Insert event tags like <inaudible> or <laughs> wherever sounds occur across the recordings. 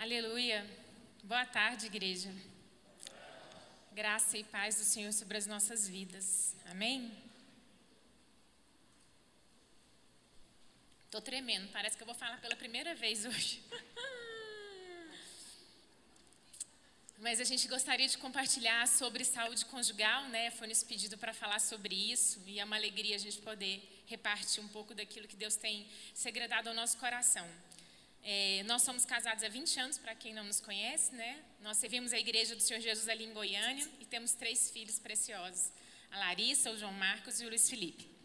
Aleluia. Boa tarde, igreja. Graça e paz do Senhor sobre as nossas vidas. Amém? Estou tremendo, parece que eu vou falar pela primeira vez hoje. <laughs> Mas a gente gostaria de compartilhar sobre saúde conjugal, né? Foi nos pedido para falar sobre isso e é uma alegria a gente poder repartir um pouco daquilo que Deus tem segredado ao nosso coração. É, nós somos casados há 20 anos, para quem não nos conhece, né? Nós servimos a Igreja do Senhor Jesus ali em Goiânia e temos três filhos preciosos: a Larissa, o João Marcos e o Luiz Felipe.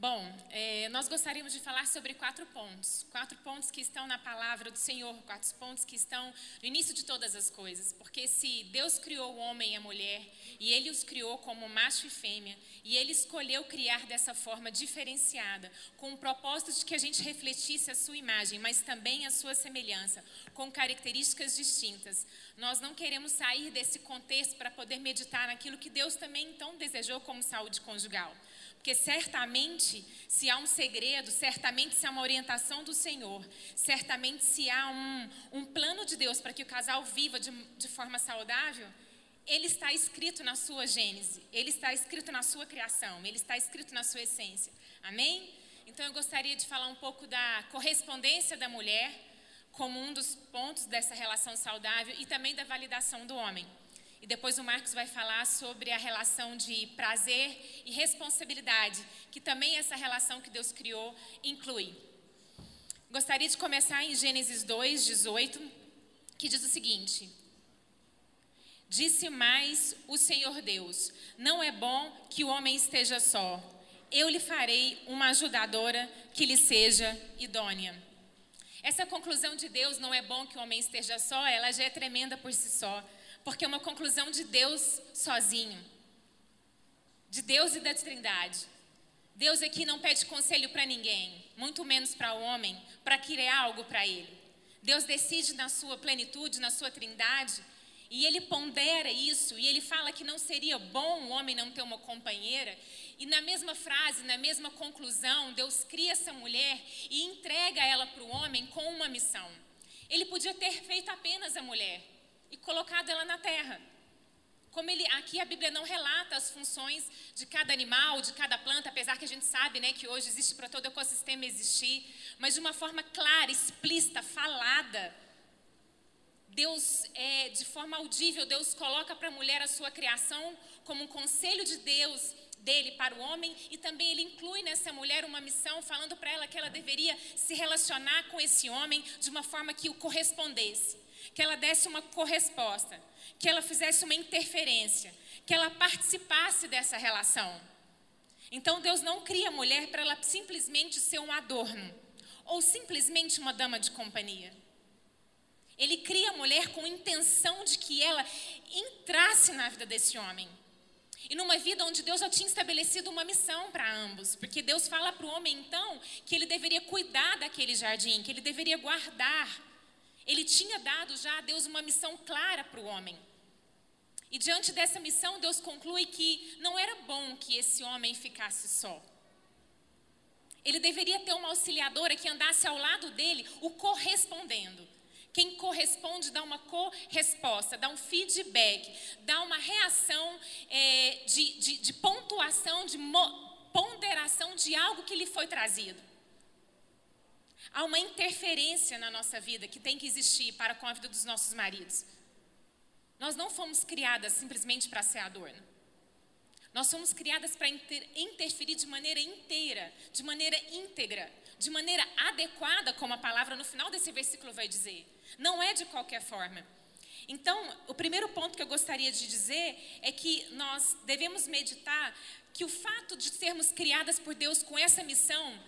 Bom, é, nós gostaríamos de falar sobre quatro pontos. Quatro pontos que estão na palavra do Senhor, quatro pontos que estão no início de todas as coisas. Porque se Deus criou o homem e a mulher, e Ele os criou como macho e fêmea, e Ele escolheu criar dessa forma diferenciada, com o propósito de que a gente refletisse a sua imagem, mas também a sua semelhança, com características distintas. Nós não queremos sair desse contexto para poder meditar naquilo que Deus também então desejou como saúde conjugal. Porque certamente, se há um segredo, certamente se há uma orientação do Senhor, certamente se há um, um plano de Deus para que o casal viva de, de forma saudável, ele está escrito na sua gênese, ele está escrito na sua criação, ele está escrito na sua essência. Amém? Então eu gostaria de falar um pouco da correspondência da mulher como um dos pontos dessa relação saudável e também da validação do homem. E depois o Marcos vai falar sobre a relação de prazer e responsabilidade, que também essa relação que Deus criou inclui. Gostaria de começar em Gênesis 2, 18, que diz o seguinte: Disse mais o Senhor Deus: Não é bom que o homem esteja só. Eu lhe farei uma ajudadora que lhe seja idônea. Essa conclusão de Deus, não é bom que o homem esteja só, ela já é tremenda por si só porque é uma conclusão de Deus sozinho, de Deus e da Trindade. Deus aqui não pede conselho para ninguém, muito menos para o homem, para criar algo para ele. Deus decide na sua plenitude, na sua trindade, e ele pondera isso, e ele fala que não seria bom o homem não ter uma companheira. E na mesma frase, na mesma conclusão, Deus cria essa mulher e entrega ela para o homem com uma missão. Ele podia ter feito apenas a mulher, e colocado ela na terra. Como ele, aqui a Bíblia não relata as funções de cada animal, de cada planta, apesar que a gente sabe né, que hoje existe para todo ecossistema existir, mas de uma forma clara, explícita, falada. Deus, é, de forma audível, Deus coloca para a mulher a sua criação como um conselho de Deus dele para o homem e também ele inclui nessa mulher uma missão, falando para ela que ela deveria se relacionar com esse homem de uma forma que o correspondesse que ela desse uma corresposta, que ela fizesse uma interferência, que ela participasse dessa relação. Então Deus não cria a mulher para ela simplesmente ser um adorno ou simplesmente uma dama de companhia. Ele cria a mulher com intenção de que ela entrasse na vida desse homem. E numa vida onde Deus já tinha estabelecido uma missão para ambos, porque Deus fala para o homem então que ele deveria cuidar daquele jardim, que ele deveria guardar, ele tinha dado já a Deus uma missão clara para o homem. E diante dessa missão, Deus conclui que não era bom que esse homem ficasse só. Ele deveria ter uma auxiliadora que andasse ao lado dele, o correspondendo. Quem corresponde dá uma corresposta, dá um feedback, dá uma reação é, de, de, de, pontuação, de ponderação de algo que lhe foi trazido. Há uma interferência na nossa vida que tem que existir para com a vida dos nossos maridos. Nós não fomos criadas simplesmente para ser adorno. Nós somos criadas para inter interferir de maneira inteira, de maneira íntegra, de maneira adequada, como a palavra no final desse versículo vai dizer. Não é de qualquer forma. Então, o primeiro ponto que eu gostaria de dizer é que nós devemos meditar que o fato de sermos criadas por Deus com essa missão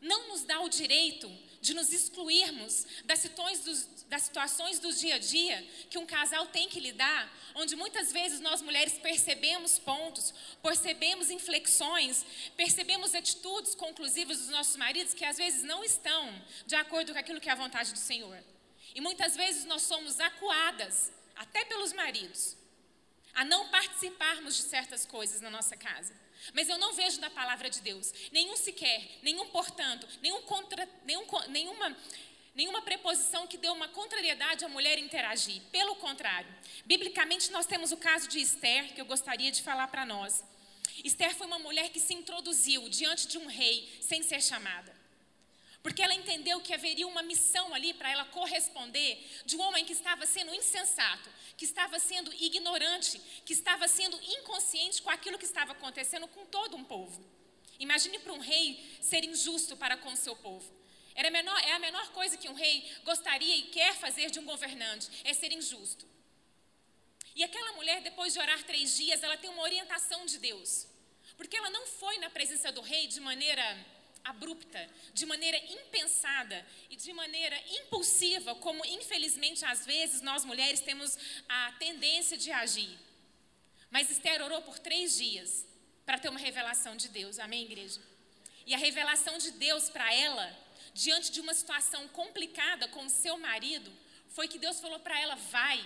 não nos dá o direito de nos excluirmos das situações, dos, das situações do dia a dia que um casal tem que lidar, onde muitas vezes nós mulheres percebemos pontos, percebemos inflexões, percebemos atitudes conclusivas dos nossos maridos que às vezes não estão de acordo com aquilo que é a vontade do Senhor. E muitas vezes nós somos acuadas, até pelos maridos, a não participarmos de certas coisas na nossa casa. Mas eu não vejo na palavra de Deus nenhum sequer, nenhum portanto, nenhum contra, nenhum, nenhuma, nenhuma preposição que deu uma contrariedade à mulher interagir. Pelo contrário, biblicamente nós temos o caso de Esther, que eu gostaria de falar para nós. Esther foi uma mulher que se introduziu diante de um rei sem ser chamada. Porque ela entendeu que haveria uma missão ali para ela corresponder de um homem que estava sendo insensato, que estava sendo ignorante, que estava sendo inconsciente com aquilo que estava acontecendo com todo um povo. Imagine para um rei ser injusto para com o seu povo. Era menor, é a menor coisa que um rei gostaria e quer fazer de um governante, é ser injusto. E aquela mulher, depois de orar três dias, ela tem uma orientação de Deus. Porque ela não foi na presença do rei de maneira abrupta, de maneira impensada e de maneira impulsiva, como infelizmente às vezes nós mulheres temos a tendência de agir. Mas Esther orou por três dias para ter uma revelação de Deus, amém, igreja? E a revelação de Deus para ela, diante de uma situação complicada com o seu marido, foi que Deus falou para ela: vai,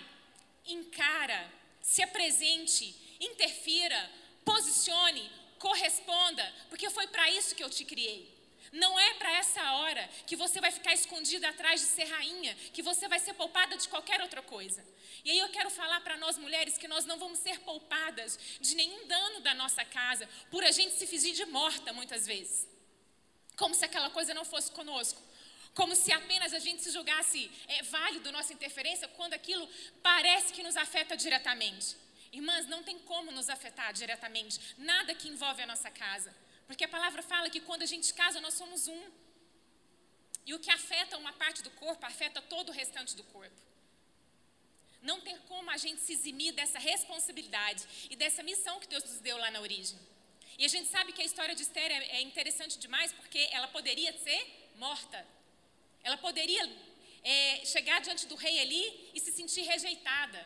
encara, se apresente, interfira, posicione, corresponda, porque foi para isso que eu te criei. Não é para essa hora que você vai ficar escondida atrás de ser rainha, que você vai ser poupada de qualquer outra coisa. E aí eu quero falar para nós mulheres que nós não vamos ser poupadas de nenhum dano da nossa casa, por a gente se fingir de morta muitas vezes. Como se aquela coisa não fosse conosco. Como se apenas a gente se julgasse é, válido nossa interferência quando aquilo parece que nos afeta diretamente. Irmãs, não tem como nos afetar diretamente, nada que envolve a nossa casa. Porque a palavra fala que quando a gente casa, nós somos um. E o que afeta uma parte do corpo, afeta todo o restante do corpo. Não tem como a gente se eximir dessa responsabilidade e dessa missão que Deus nos deu lá na origem. E a gente sabe que a história de Esther é, é interessante demais porque ela poderia ser morta. Ela poderia é, chegar diante do rei ali e se sentir rejeitada.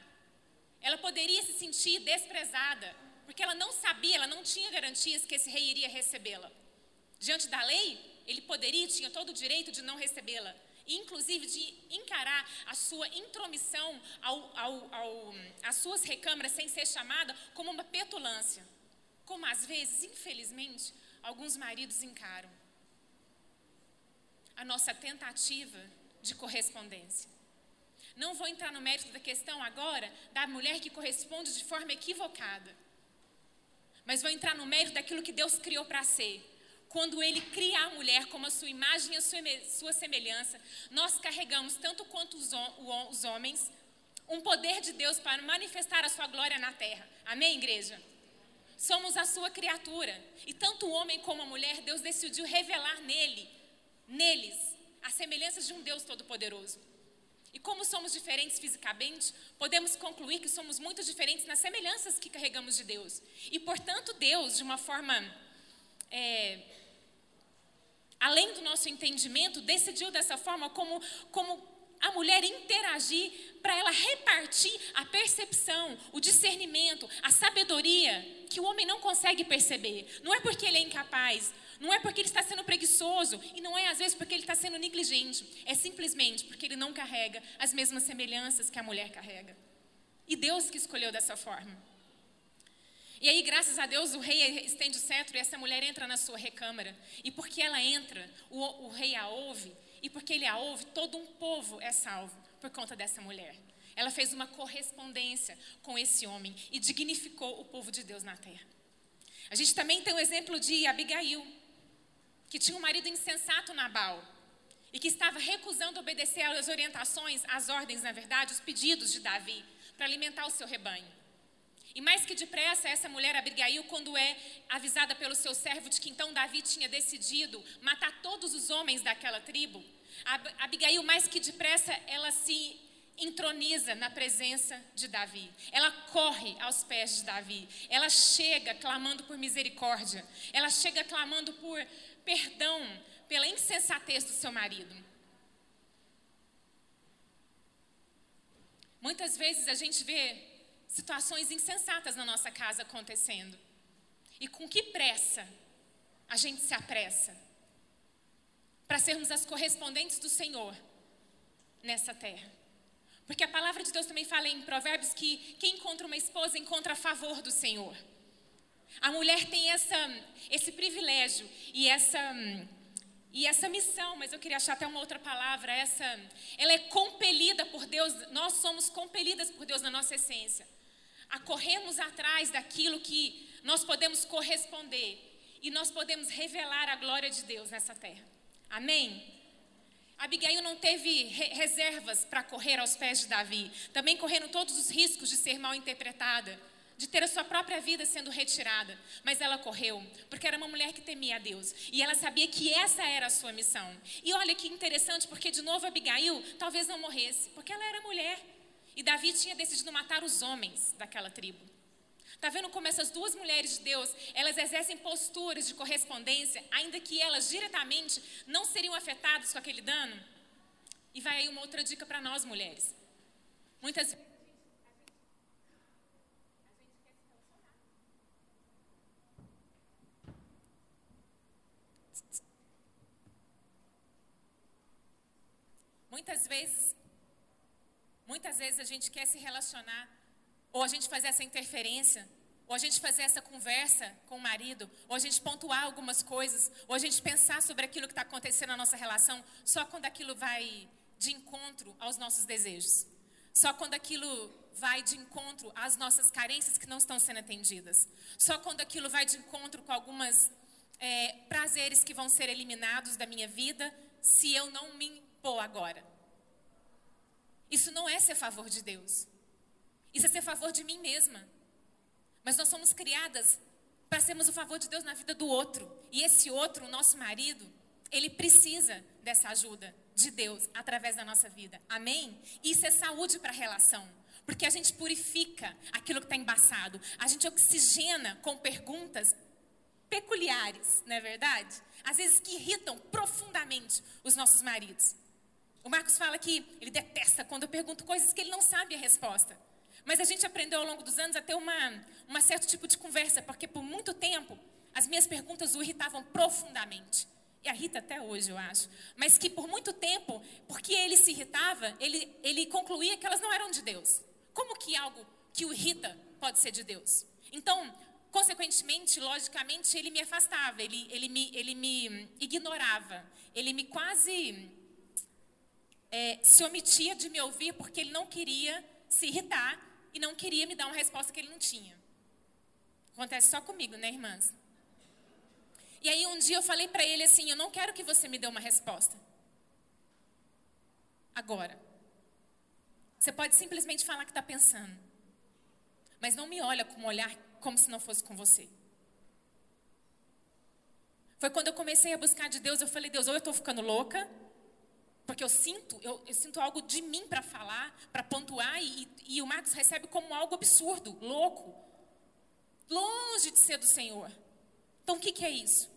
Ela poderia se sentir desprezada porque ela não sabia, ela não tinha garantias que esse rei iria recebê-la. Diante da lei, ele poderia, tinha todo o direito de não recebê-la, inclusive de encarar a sua intromissão ao, ao, ao, às suas recâmaras sem ser chamada como uma petulância, como às vezes, infelizmente, alguns maridos encaram. A nossa tentativa de correspondência. Não vou entrar no mérito da questão agora da mulher que corresponde de forma equivocada mas vou entrar no mérito daquilo que Deus criou para ser. Quando Ele cria a mulher como a sua imagem e a sua, semelhança, nós carregamos, tanto quanto os, os homens, um poder de Deus para manifestar a sua glória na terra. Amém, igreja? Somos a sua criatura. E tanto o homem como a mulher, Deus decidiu revelar nele, neles, as semelhanças de um Deus todo-poderoso. E como somos diferentes fisicamente, podemos concluir que somos muito diferentes nas semelhanças que carregamos de Deus. E, portanto, Deus, de uma forma é, além do nosso entendimento, decidiu dessa forma como, como a mulher interagir para ela repartir a percepção, o discernimento, a sabedoria que o homem não consegue perceber. Não é porque ele é incapaz, não é porque ele está sendo preguiçoso e não é às vezes porque ele está sendo negligente. É simplesmente porque ele não carrega as mesmas semelhanças que a mulher carrega. E Deus que escolheu dessa forma. E aí, graças a Deus, o rei estende o cetro e essa mulher entra na sua recâmara. E porque ela entra, o, o rei a ouve. E porque ele a ouve, todo um povo é salvo por conta dessa mulher. Ela fez uma correspondência com esse homem e dignificou o povo de Deus na terra. A gente também tem o exemplo de Abigail que tinha um marido insensato Nabal e que estava recusando obedecer às orientações, às ordens, na verdade, os pedidos de Davi para alimentar o seu rebanho. E mais que depressa, essa mulher Abigail, quando é avisada pelo seu servo de que então Davi tinha decidido matar todos os homens daquela tribo, Abigail, mais que depressa, ela se entroniza na presença de Davi. Ela corre aos pés de Davi. Ela chega clamando por misericórdia. Ela chega clamando por perdão pela insensatez do seu marido. Muitas vezes a gente vê situações insensatas na nossa casa acontecendo. E com que pressa a gente se apressa para sermos as correspondentes do Senhor nessa terra. Porque a palavra de Deus também fala em Provérbios que quem encontra uma esposa encontra a favor do Senhor. A mulher tem essa, esse privilégio e essa, E essa missão, mas eu queria achar até uma outra palavra, essa, ela é compelida por Deus, nós somos compelidas por Deus na nossa essência, a corrermos atrás daquilo que nós podemos corresponder e nós podemos revelar a glória de Deus nessa terra. Amém? Abigail não teve reservas para correr aos pés de Davi, também correndo todos os riscos de ser mal interpretada de ter a sua própria vida sendo retirada, mas ela correu, porque era uma mulher que temia a Deus, e ela sabia que essa era a sua missão. E olha que interessante, porque de novo Abigail talvez não morresse, porque ela era mulher, e Davi tinha decidido matar os homens daquela tribo. Tá vendo como essas duas mulheres de Deus, elas exercem posturas de correspondência, ainda que elas diretamente não seriam afetadas com aquele dano? E vai aí uma outra dica para nós mulheres. Muitas vezes Muitas vezes, muitas vezes a gente quer se relacionar, ou a gente fazer essa interferência, ou a gente fazer essa conversa com o marido, ou a gente pontuar algumas coisas, ou a gente pensar sobre aquilo que está acontecendo na nossa relação, só quando aquilo vai de encontro aos nossos desejos. Só quando aquilo vai de encontro às nossas carências que não estão sendo atendidas. Só quando aquilo vai de encontro com algumas é, prazeres que vão ser eliminados da minha vida se eu não me impor agora. Isso não é ser favor de Deus. Isso é ser favor de mim mesma. Mas nós somos criadas para sermos o favor de Deus na vida do outro. E esse outro, o nosso marido, ele precisa dessa ajuda de Deus através da nossa vida. Amém? Isso é saúde para a relação. Porque a gente purifica aquilo que está embaçado. A gente oxigena com perguntas peculiares, não é verdade? Às vezes que irritam profundamente os nossos maridos. O Marcos fala que ele detesta quando eu pergunto coisas que ele não sabe a resposta. Mas a gente aprendeu ao longo dos anos a ter uma, uma certo tipo de conversa, porque por muito tempo as minhas perguntas o irritavam profundamente. E a Rita até hoje, eu acho. Mas que por muito tempo, porque ele se irritava, ele, ele concluía que elas não eram de Deus. Como que algo que o irrita pode ser de Deus? Então, consequentemente, logicamente, ele me afastava, ele, ele, me, ele me ignorava, ele me quase é, se omitia de me ouvir porque ele não queria se irritar e não queria me dar uma resposta que ele não tinha. Acontece só comigo, né, irmãs? E aí um dia eu falei para ele assim: Eu não quero que você me dê uma resposta. Agora. Você pode simplesmente falar que está pensando. Mas não me olha com um olhar como se não fosse com você. Foi quando eu comecei a buscar de Deus, eu falei, Deus, ou eu estou ficando louca, porque eu sinto, eu, eu sinto algo de mim para falar, para pontuar, e, e o Marcos recebe como algo absurdo, louco, longe de ser do Senhor. Então o que, que é isso?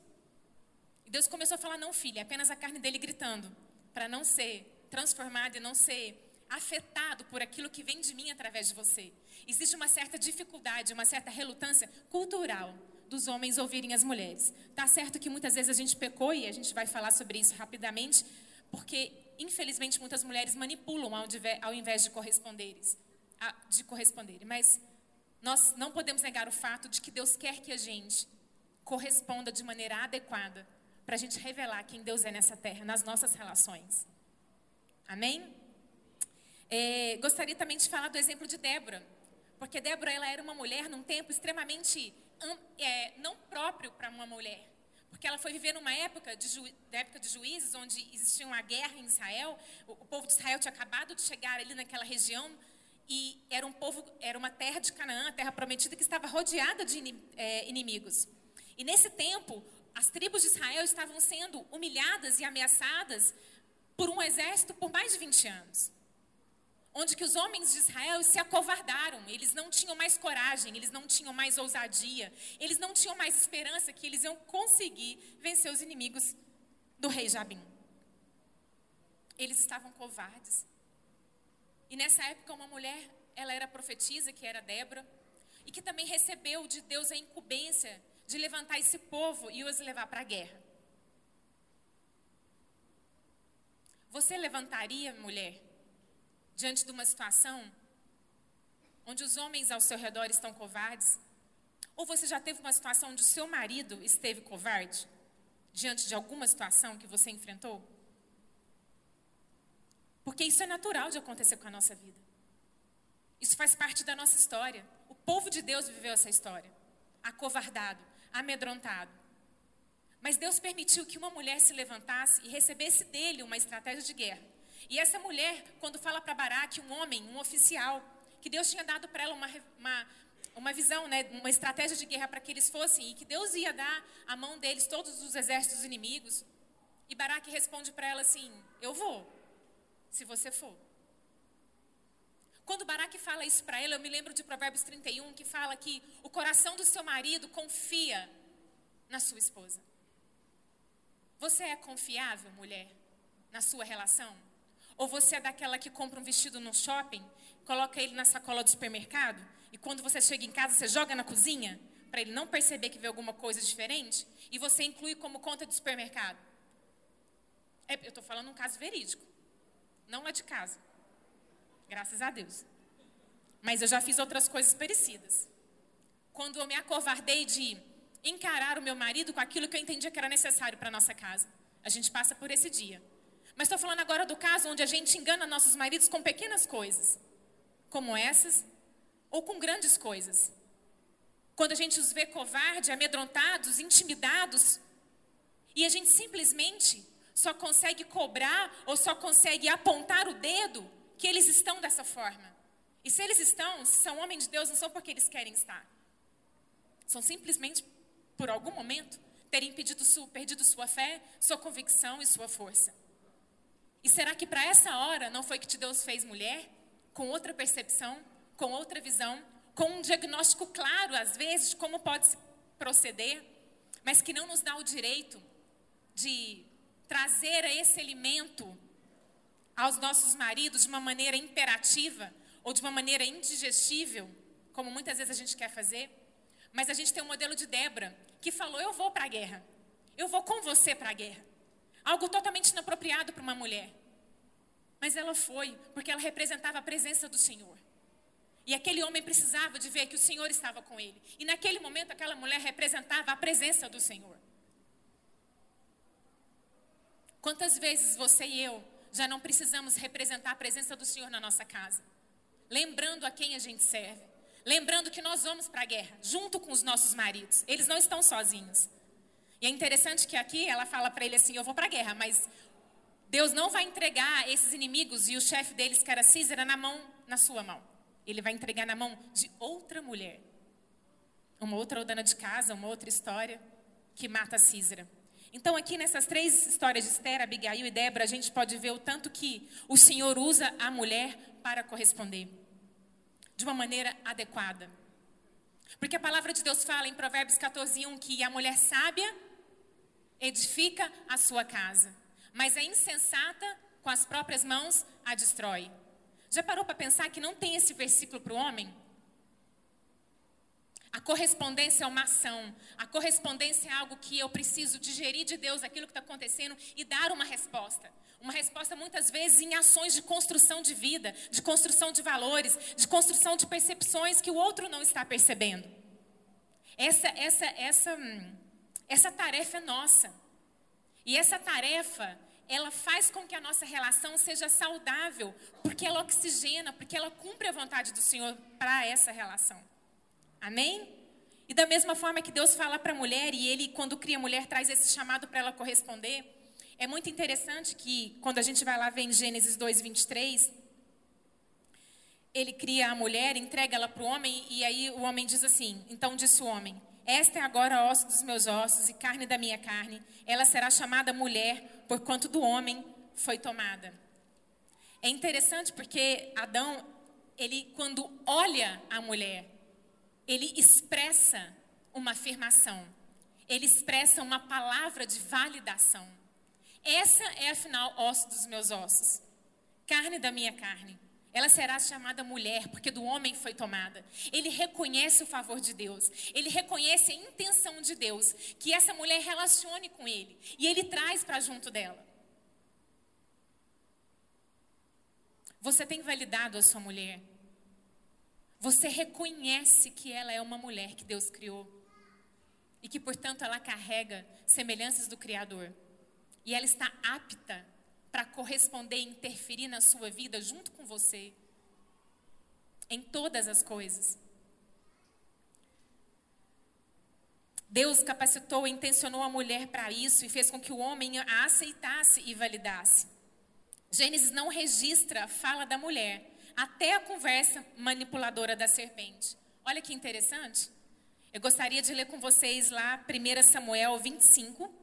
E Deus começou a falar: não, filha, é apenas a carne dele gritando, para não ser transformado e não ser afetado por aquilo que vem de mim através de você. Existe uma certa dificuldade, uma certa relutância cultural dos homens ouvirem as mulheres. Tá certo que muitas vezes a gente pecou e a gente vai falar sobre isso rapidamente, porque, infelizmente, muitas mulheres manipulam ao invés de corresponderem. De corresponderem. Mas nós não podemos negar o fato de que Deus quer que a gente corresponda de maneira adequada para a gente revelar quem Deus é nessa terra, nas nossas relações. Amém? É, gostaria também de falar do exemplo de Débora, porque Débora ela era uma mulher num tempo extremamente é, não próprio para uma mulher porque ela foi viver numa época de, ju, época de juízes, onde existia uma guerra em Israel. O, o, povo de Israel tinha acabado de chegar ali naquela região e era um povo, era uma terra de Canaã, a terra prometida que estava rodeada de é, inimigos. E nesse tempo, as tribos de Israel estavam sendo humilhadas e ameaçadas por um exército por mais de 20 anos onde que os homens de Israel se acovardaram, eles não tinham mais coragem, eles não tinham mais ousadia, eles não tinham mais esperança que eles iam conseguir vencer os inimigos do rei Jabim. Eles estavam covardes. E nessa época uma mulher, ela era profetisa, que era Débora, e que também recebeu de Deus a incumbência de levantar esse povo e os levar para a guerra. Você levantaria, mulher, diante de uma situação onde os homens ao seu redor estão covardes? Ou você já teve uma situação onde o seu marido esteve covarde? diante de alguma situação que você enfrentou? Porque isso é natural de acontecer com a nossa vida. Isso faz parte da nossa história. O povo de Deus viveu essa história. Acovardado, amedrontado. Mas Deus permitiu que uma mulher se levantasse e recebesse dele uma estratégia de guerra. E essa mulher, quando fala para Baraque, um homem, um oficial, que Deus tinha dado para ela uma, uma, uma visão, né, uma estratégia de guerra para que eles fossem, e que Deus ia dar à mão deles todos os exércitos inimigos. E Baraque responde para ela assim: Eu vou, se você for. Quando Baraque fala isso para ela, eu me lembro de Provérbios 31, que fala que o coração do seu marido confia na sua esposa. Você é confiável, mulher, na sua relação? Ou você é daquela que compra um vestido no shopping, coloca ele na sacola do supermercado e quando você chega em casa você joga na cozinha para ele não perceber que vê alguma coisa diferente e você inclui como conta de supermercado? É, eu estou falando um caso verídico, não lá de casa. Graças a Deus. Mas eu já fiz outras coisas parecidas. Quando eu me acovardei de encarar o meu marido com aquilo que eu entendia que era necessário para nossa casa. A gente passa por esse dia. Mas estou falando agora do caso onde a gente engana nossos maridos com pequenas coisas, como essas, ou com grandes coisas. Quando a gente os vê covarde, amedrontados, intimidados, e a gente simplesmente só consegue cobrar ou só consegue apontar o dedo que eles estão dessa forma. E se eles estão, se são homens de Deus, não são porque eles querem estar. São simplesmente por algum momento, terem perdido sua, fé, sua convicção e sua força. E será que para essa hora não foi que Deus fez mulher? Com outra percepção, com outra visão, com um diagnóstico claro, às vezes, de como pode se proceder, mas que não nos dá o direito de trazer esse alimento aos nossos maridos de uma maneira imperativa ou de uma maneira indigestível, como muitas vezes a gente quer fazer. Mas a gente tem um modelo de Débora, que falou: Eu vou para a guerra. Eu vou com você para a guerra. Algo totalmente inapropriado para uma mulher. Mas ela foi, porque ela representava a presença do Senhor. E aquele homem precisava de ver que o Senhor estava com ele. E naquele momento, aquela mulher representava a presença do Senhor. Quantas vezes você e eu já não precisamos representar a presença do Senhor na nossa casa? Lembrando a quem a gente serve. Lembrando que nós vamos para a guerra, junto com os nossos maridos. Eles não estão sozinhos. E é interessante que aqui ela fala para ele assim: Eu vou para a guerra, mas Deus não vai entregar esses inimigos e o chefe deles, que era Císera, na mão, na sua mão. Ele vai entregar na mão de outra mulher. Uma outra dona de casa, uma outra história que mata Císera. Então, aqui nessas três histórias de Esther, Abigail e Débora, a gente pode ver o tanto que o Senhor usa a mulher para corresponder de uma maneira adequada. Porque a palavra de Deus fala em Provérbios 14, 1 que a mulher sábia edifica a sua casa, mas a insensata, com as próprias mãos, a destrói. Já parou para pensar que não tem esse versículo para o homem? A correspondência é uma ação. A correspondência é algo que eu preciso digerir de Deus aquilo que está acontecendo e dar uma resposta. Uma resposta muitas vezes em ações de construção de vida, de construção de valores, de construção de percepções que o outro não está percebendo. Essa, essa, essa, hum, essa tarefa é nossa. E essa tarefa, ela faz com que a nossa relação seja saudável, porque ela oxigena, porque ela cumpre a vontade do Senhor para essa relação. Amém? E da mesma forma que Deus fala para a mulher, e Ele, quando cria a mulher, traz esse chamado para ela corresponder, é muito interessante que, quando a gente vai lá ver em Gênesis 2, 23, ele cria a mulher, entrega ela para o homem, e aí o homem diz assim: Então disse o homem: Esta é agora osso dos meus ossos e carne da minha carne, ela será chamada mulher, porquanto do homem foi tomada. É interessante porque Adão, ele, quando olha a mulher, ele expressa uma afirmação, ele expressa uma palavra de validação. Essa é, afinal, osso dos meus ossos, carne da minha carne. Ela será chamada mulher, porque do homem foi tomada. Ele reconhece o favor de Deus. Ele reconhece a intenção de Deus, que essa mulher relacione com ele. E ele traz para junto dela. Você tem validado a sua mulher? Você reconhece que ela é uma mulher que Deus criou. e que, portanto, ela carrega semelhanças do Criador. E ela está apta para corresponder e interferir na sua vida junto com você, em todas as coisas. Deus capacitou e intencionou a mulher para isso e fez com que o homem a aceitasse e validasse. Gênesis não registra a fala da mulher, até a conversa manipuladora da serpente. Olha que interessante. Eu gostaria de ler com vocês lá 1 Samuel 25.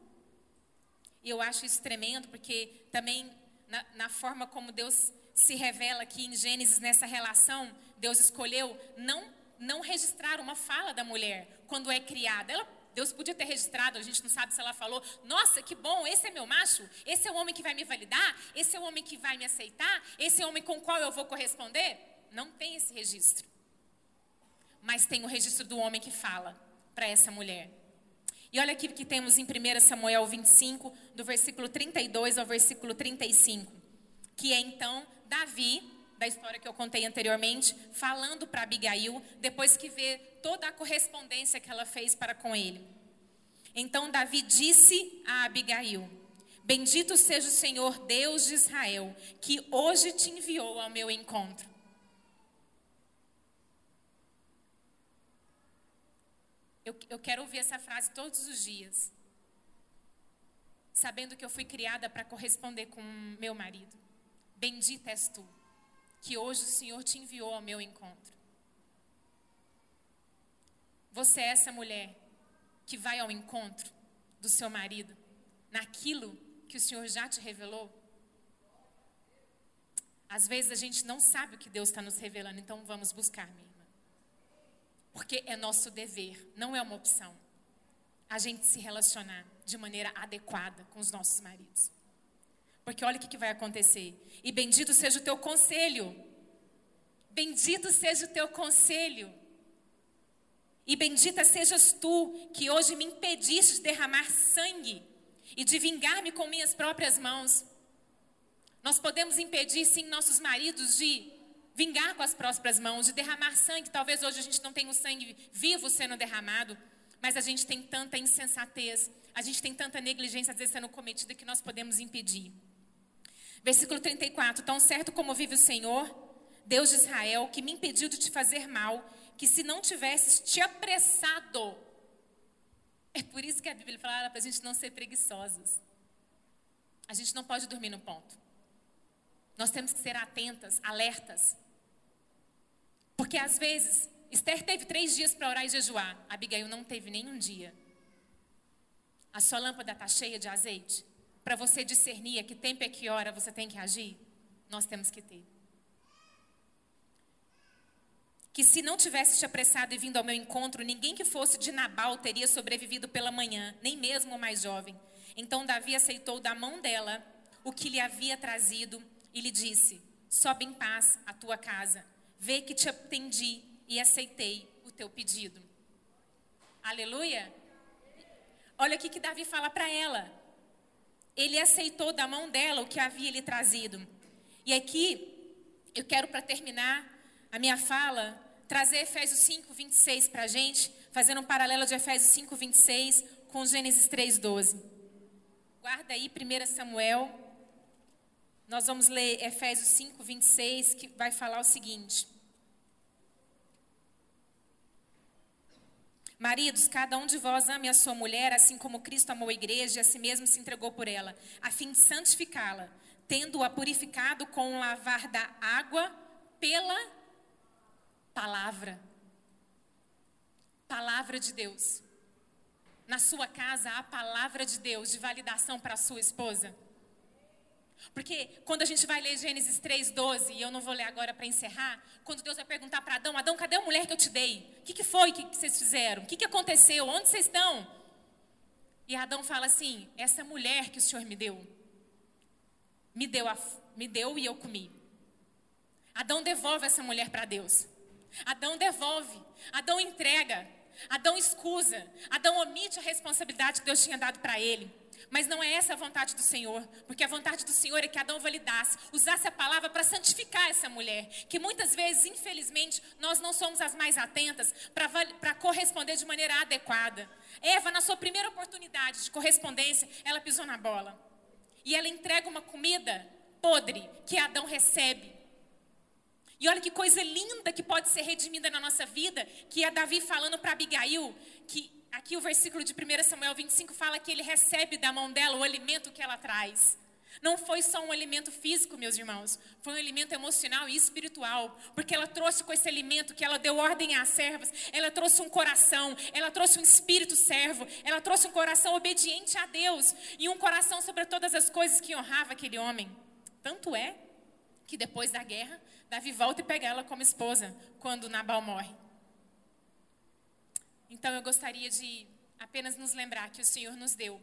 E eu acho isso tremendo, porque também na, na forma como Deus se revela aqui em Gênesis, nessa relação, Deus escolheu não, não registrar uma fala da mulher quando é criada. Ela Deus podia ter registrado, a gente não sabe se ela falou: Nossa, que bom, esse é meu macho, esse é o homem que vai me validar, esse é o homem que vai me aceitar, esse é o homem com o qual eu vou corresponder. Não tem esse registro. Mas tem o registro do homem que fala para essa mulher. E olha aqui que temos em 1 Samuel 25, do versículo 32 ao versículo 35, que é então Davi da história que eu contei anteriormente, falando para Abigail, depois que vê toda a correspondência que ela fez para com ele. Então Davi disse a Abigail: Bendito seja o Senhor Deus de Israel, que hoje te enviou ao meu encontro. Eu, eu quero ouvir essa frase todos os dias, sabendo que eu fui criada para corresponder com meu marido. Bendita és tu que hoje o Senhor te enviou ao meu encontro. Você é essa mulher que vai ao encontro do seu marido naquilo que o Senhor já te revelou? Às vezes a gente não sabe o que Deus está nos revelando, então vamos buscar, irmã. Porque é nosso dever, não é uma opção. A gente se relacionar de maneira adequada com os nossos maridos. Porque olha o que, vai acontecer. E bendito seja o teu conselho. Bendito seja o teu conselho. E bendita sejas tu, que hoje me impediste de derramar sangue e de vingar-me com minhas próprias mãos. Nós podemos impedir, sim, nossos maridos de vingar com as próprias mãos, de derramar sangue. Talvez hoje a gente não tenha o sangue vivo sendo derramado, mas a gente tem tanta insensatez, a gente tem tanta negligência às vezes sendo cometida que nós podemos impedir. Versículo 34: Tão certo como vive o Senhor, Deus de Israel, que me impediu de te fazer mal, que se não tivesses te apressado. É por isso que a Bíblia fala para a gente não ser preguiçosos. A gente não pode dormir no ponto. Nós temos que ser atentas, alertas. Porque às vezes, Esther teve três dias para orar e jejuar. Abigail não teve nenhum dia. A sua lâmpada está cheia de azeite para você discernir a que tempo é que hora você tem que agir, nós temos que ter. Que se não tivesse te apressado e vindo ao meu encontro, ninguém que fosse de Nabal teria sobrevivido pela manhã, nem mesmo o mais jovem. Então Davi aceitou da mão dela o que lhe havia trazido e lhe disse: Sobe em paz à tua casa. Vê que te atendi e aceitei o teu pedido. Aleluia. Olha o que Davi fala para ela ele aceitou da mão dela o que havia lhe trazido. E aqui, eu quero, para terminar a minha fala, trazer Efésios 5, 26 para a gente, fazendo um paralelo de Efésios 5, 26 com Gênesis 3, 12. Guarda aí 1 Samuel. Nós vamos ler Efésios 5, 26, que vai falar o seguinte. Maridos, cada um de vós ame a sua mulher, assim como Cristo amou a igreja e a si mesmo se entregou por ela, a fim de santificá-la, tendo-a purificado com o lavar da água pela palavra. Palavra de Deus. Na sua casa há a palavra de Deus de validação para a sua esposa. Porque quando a gente vai ler Gênesis 3,12, e eu não vou ler agora para encerrar, quando Deus vai perguntar para Adão, Adão, cadê a mulher que eu te dei? O que, que foi que, que vocês fizeram? O que, que aconteceu? Onde vocês estão? E Adão fala assim: essa mulher que o Senhor me deu, me deu, a, me deu e eu comi. Adão devolve essa mulher para Deus. Adão devolve. Adão entrega. Adão escusa. Adão omite a responsabilidade que Deus tinha dado para ele. Mas não é essa a vontade do Senhor, porque a vontade do Senhor é que Adão validasse, usasse a palavra para santificar essa mulher, que muitas vezes, infelizmente, nós não somos as mais atentas para corresponder de maneira adequada. Eva, na sua primeira oportunidade de correspondência, ela pisou na bola. E ela entrega uma comida podre que Adão recebe. E olha que coisa linda que pode ser redimida na nossa vida, que é Davi falando para Abigail, que aqui o versículo de 1 Samuel 25 fala que ele recebe da mão dela o alimento que ela traz. Não foi só um alimento físico, meus irmãos, foi um alimento emocional e espiritual, porque ela trouxe com esse alimento que ela deu ordem às servas, ela trouxe um coração, ela trouxe um espírito servo, ela trouxe um coração obediente a Deus e um coração sobre todas as coisas que honrava aquele homem. Tanto é que depois da guerra, Davi volta e pega ela como esposa quando Nabal morre. Então eu gostaria de apenas nos lembrar que o Senhor nos deu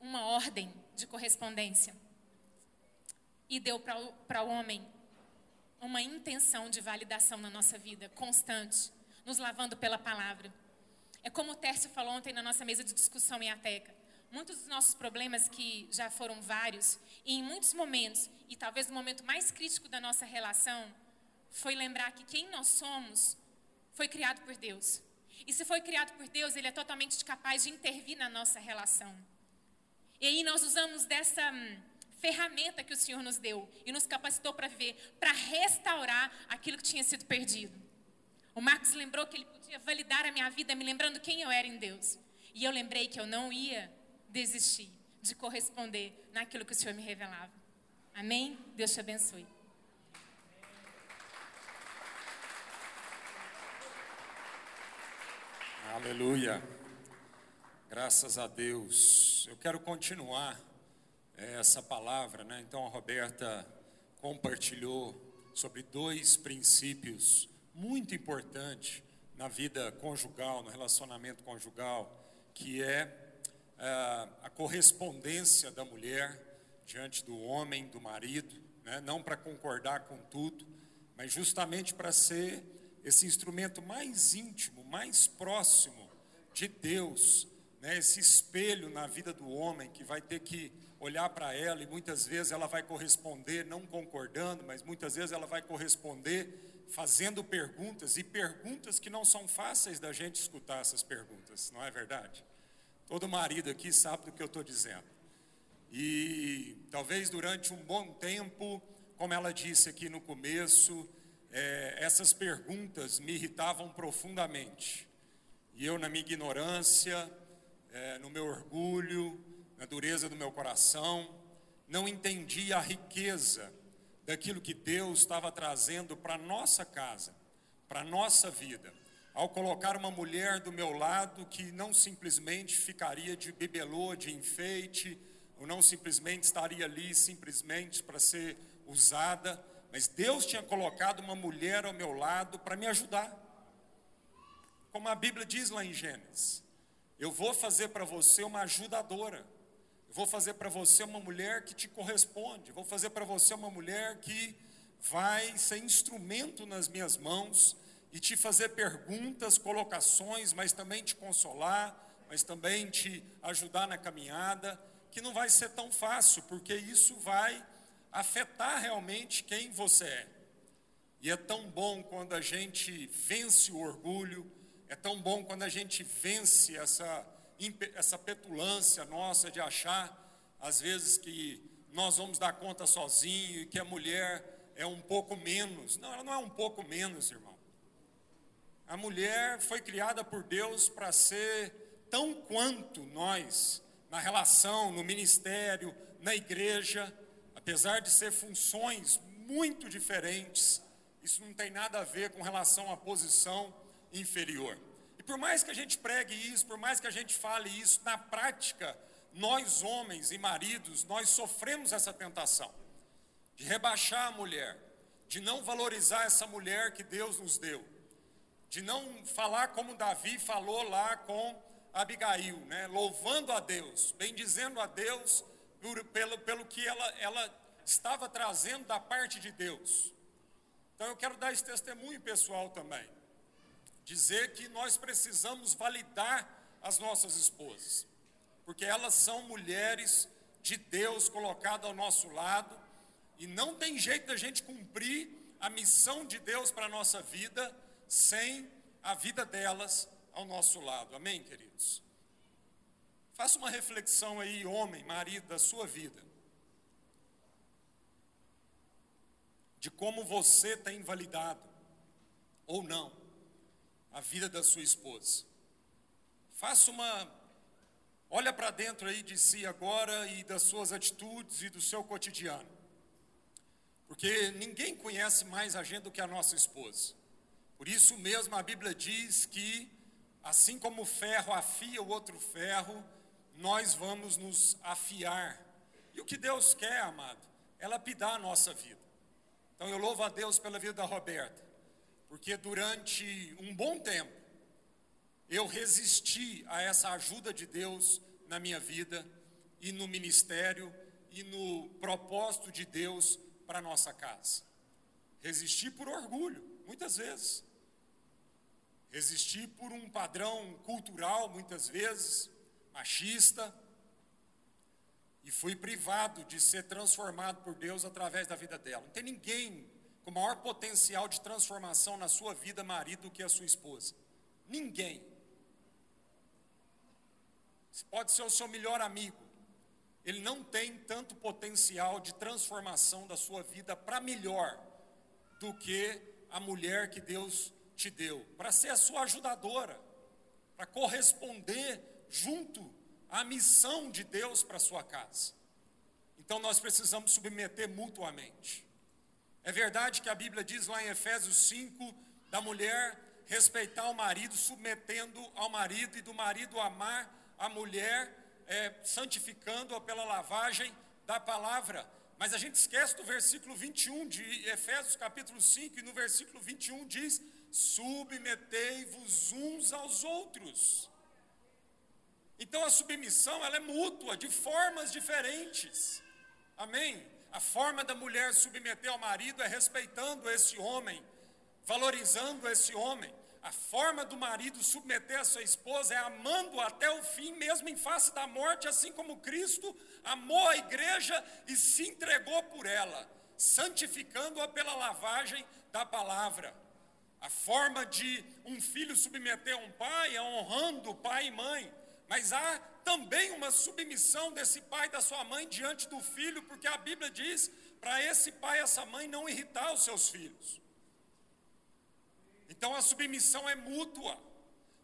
uma ordem de correspondência e deu para o homem uma intenção de validação na nossa vida, constante, nos lavando pela palavra. É como o Tércio falou ontem na nossa mesa de discussão em Ateca. Muitos dos nossos problemas, que já foram vários, e em muitos momentos, e talvez no momento mais crítico da nossa relação, foi lembrar que quem nós somos foi criado por Deus. E se foi criado por Deus, Ele é totalmente capaz de intervir na nossa relação. E aí nós usamos dessa hum, ferramenta que o Senhor nos deu e nos capacitou para viver, para restaurar aquilo que tinha sido perdido. O Marcos lembrou que ele podia validar a minha vida me lembrando quem eu era em Deus. E eu lembrei que eu não ia desistir de corresponder naquilo que o Senhor me revelava. Amém? Deus te abençoe. Aleluia. Graças a Deus. Eu quero continuar é, essa palavra, né? Então a Roberta compartilhou sobre dois princípios muito importantes na vida conjugal, no relacionamento conjugal, que é, é a correspondência da mulher diante do homem, do marido, né? não para concordar com tudo, mas justamente para ser esse instrumento mais íntimo, mais próximo de Deus, né? esse espelho na vida do homem que vai ter que olhar para ela e muitas vezes ela vai corresponder não concordando, mas muitas vezes ela vai corresponder fazendo perguntas e perguntas que não são fáceis da gente escutar essas perguntas, não é verdade? Todo marido aqui sabe do que eu estou dizendo. E talvez durante um bom tempo, como ela disse aqui no começo, é, essas perguntas me irritavam profundamente. E eu, na minha ignorância, é, no meu orgulho, na dureza do meu coração, não entendia a riqueza daquilo que Deus estava trazendo para nossa casa, para nossa vida, ao colocar uma mulher do meu lado que não simplesmente ficaria de bibelô, de enfeite, ou não simplesmente estaria ali simplesmente para ser usada, mas Deus tinha colocado uma mulher ao meu lado para me ajudar. Como a Bíblia diz lá em Gênesis: Eu vou fazer para você uma ajudadora. Eu vou fazer para você uma mulher que te corresponde. Vou fazer para você uma mulher que vai ser instrumento nas minhas mãos e te fazer perguntas, colocações, mas também te consolar, mas também te ajudar na caminhada, que não vai ser tão fácil, porque isso vai afetar realmente quem você é. E é tão bom quando a gente vence o orgulho, é tão bom quando a gente vence essa, essa petulância nossa de achar, às vezes, que nós vamos dar conta sozinho e que a mulher é um pouco menos. Não, ela não é um pouco menos, irmão. A mulher foi criada por Deus para ser tão quanto nós, na relação, no ministério, na igreja, apesar de ser funções muito diferentes, isso não tem nada a ver com relação à posição inferior. E por mais que a gente pregue isso, por mais que a gente fale isso, na prática, nós homens e maridos, nós sofremos essa tentação de rebaixar a mulher, de não valorizar essa mulher que Deus nos deu, de não falar como Davi falou lá com Abigail, né? louvando a Deus, bendizendo a Deus por, pelo, pelo que ela, ela estava trazendo da parte de Deus. Então eu quero dar esse testemunho pessoal também. Dizer que nós precisamos validar as nossas esposas. porque elas são mulheres de Deus colocadas ao nosso lado, e não tem jeito da gente cumprir a missão de Deus para a nossa vida sem a vida delas ao nosso lado. Amém, queridos? Faça uma reflexão aí, homem, marido, da sua vida. De como você tem invalidado, ou não, a vida da sua esposa. Faça uma. Olha para dentro aí de si agora e das suas atitudes e do seu cotidiano. Porque ninguém conhece mais a gente do que a nossa esposa. Por isso mesmo a Bíblia diz que, assim como o ferro afia o outro ferro, nós vamos nos afiar. E o que Deus quer, amado, é lapidar a nossa vida. Então eu louvo a Deus pela vida da Roberta, porque durante um bom tempo eu resisti a essa ajuda de Deus na minha vida e no ministério e no propósito de Deus para nossa casa. Resisti por orgulho, muitas vezes. Resisti por um padrão cultural, muitas vezes, machista. E fui privado de ser transformado por Deus através da vida dela. Não tem ninguém com maior potencial de transformação na sua vida, marido, do que a sua esposa. Ninguém. Você pode ser o seu melhor amigo. Ele não tem tanto potencial de transformação da sua vida para melhor do que a mulher que Deus te deu, para ser a sua ajudadora, para corresponder junto à missão de Deus para sua casa. Então nós precisamos submeter mutuamente. É verdade que a Bíblia diz lá em Efésios 5 da mulher respeitar o marido, submetendo ao marido, e do marido amar a mulher, é, santificando-a pela lavagem da palavra. Mas a gente esquece do versículo 21 de Efésios capítulo 5, e no versículo 21 diz: submetei-vos uns aos outros. Então a submissão ela é mútua, de formas diferentes. Amém? A forma da mulher submeter ao marido é respeitando esse homem, valorizando esse homem. A forma do marido submeter a sua esposa é amando até o fim, mesmo em face da morte, assim como Cristo amou a igreja e se entregou por ela, santificando-a pela lavagem da palavra. A forma de um filho submeter a um pai é honrando pai e mãe. Mas há também uma submissão desse pai e da sua mãe diante do filho, porque a Bíblia diz para esse pai e essa mãe não irritar os seus filhos. Então a submissão é mútua.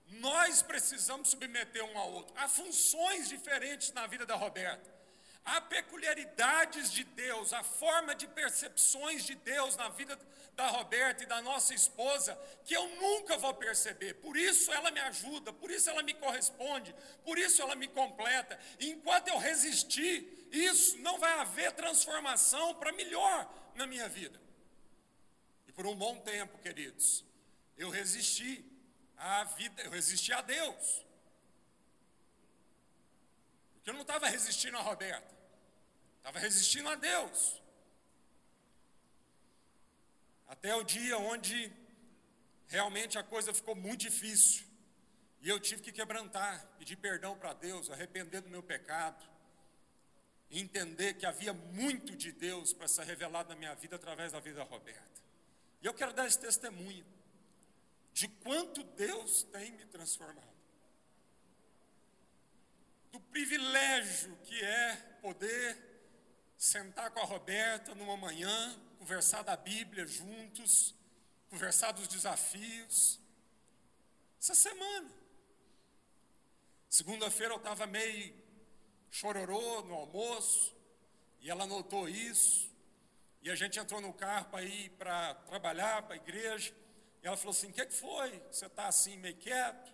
Nós precisamos submeter um ao outro. Há funções diferentes na vida da Roberta. Há peculiaridades de Deus, a forma de percepções de Deus na vida da Roberta e da nossa esposa que eu nunca vou perceber. Por isso ela me ajuda, por isso ela me corresponde, por isso ela me completa. E enquanto eu resistir, isso não vai haver transformação para melhor na minha vida. E por um bom tempo, queridos, eu resisti à vida, eu resisti a Deus. Porque eu não estava resistindo a Roberta, estava resistindo a Deus. Até o dia onde realmente a coisa ficou muito difícil. E eu tive que quebrantar, pedir perdão para Deus, arrepender do meu pecado, entender que havia muito de Deus para ser revelado na minha vida através da vida da Roberta. E eu quero dar esse testemunho de quanto Deus tem me transformado. Do privilégio que é poder sentar com a Roberta numa manhã, conversar da Bíblia juntos, conversar dos desafios. Essa semana. Segunda-feira eu estava meio chororô no almoço, e ela notou isso, e a gente entrou no carro para ir para trabalhar, para a igreja, e ela falou assim: O que, que foi? Você está assim meio quieto?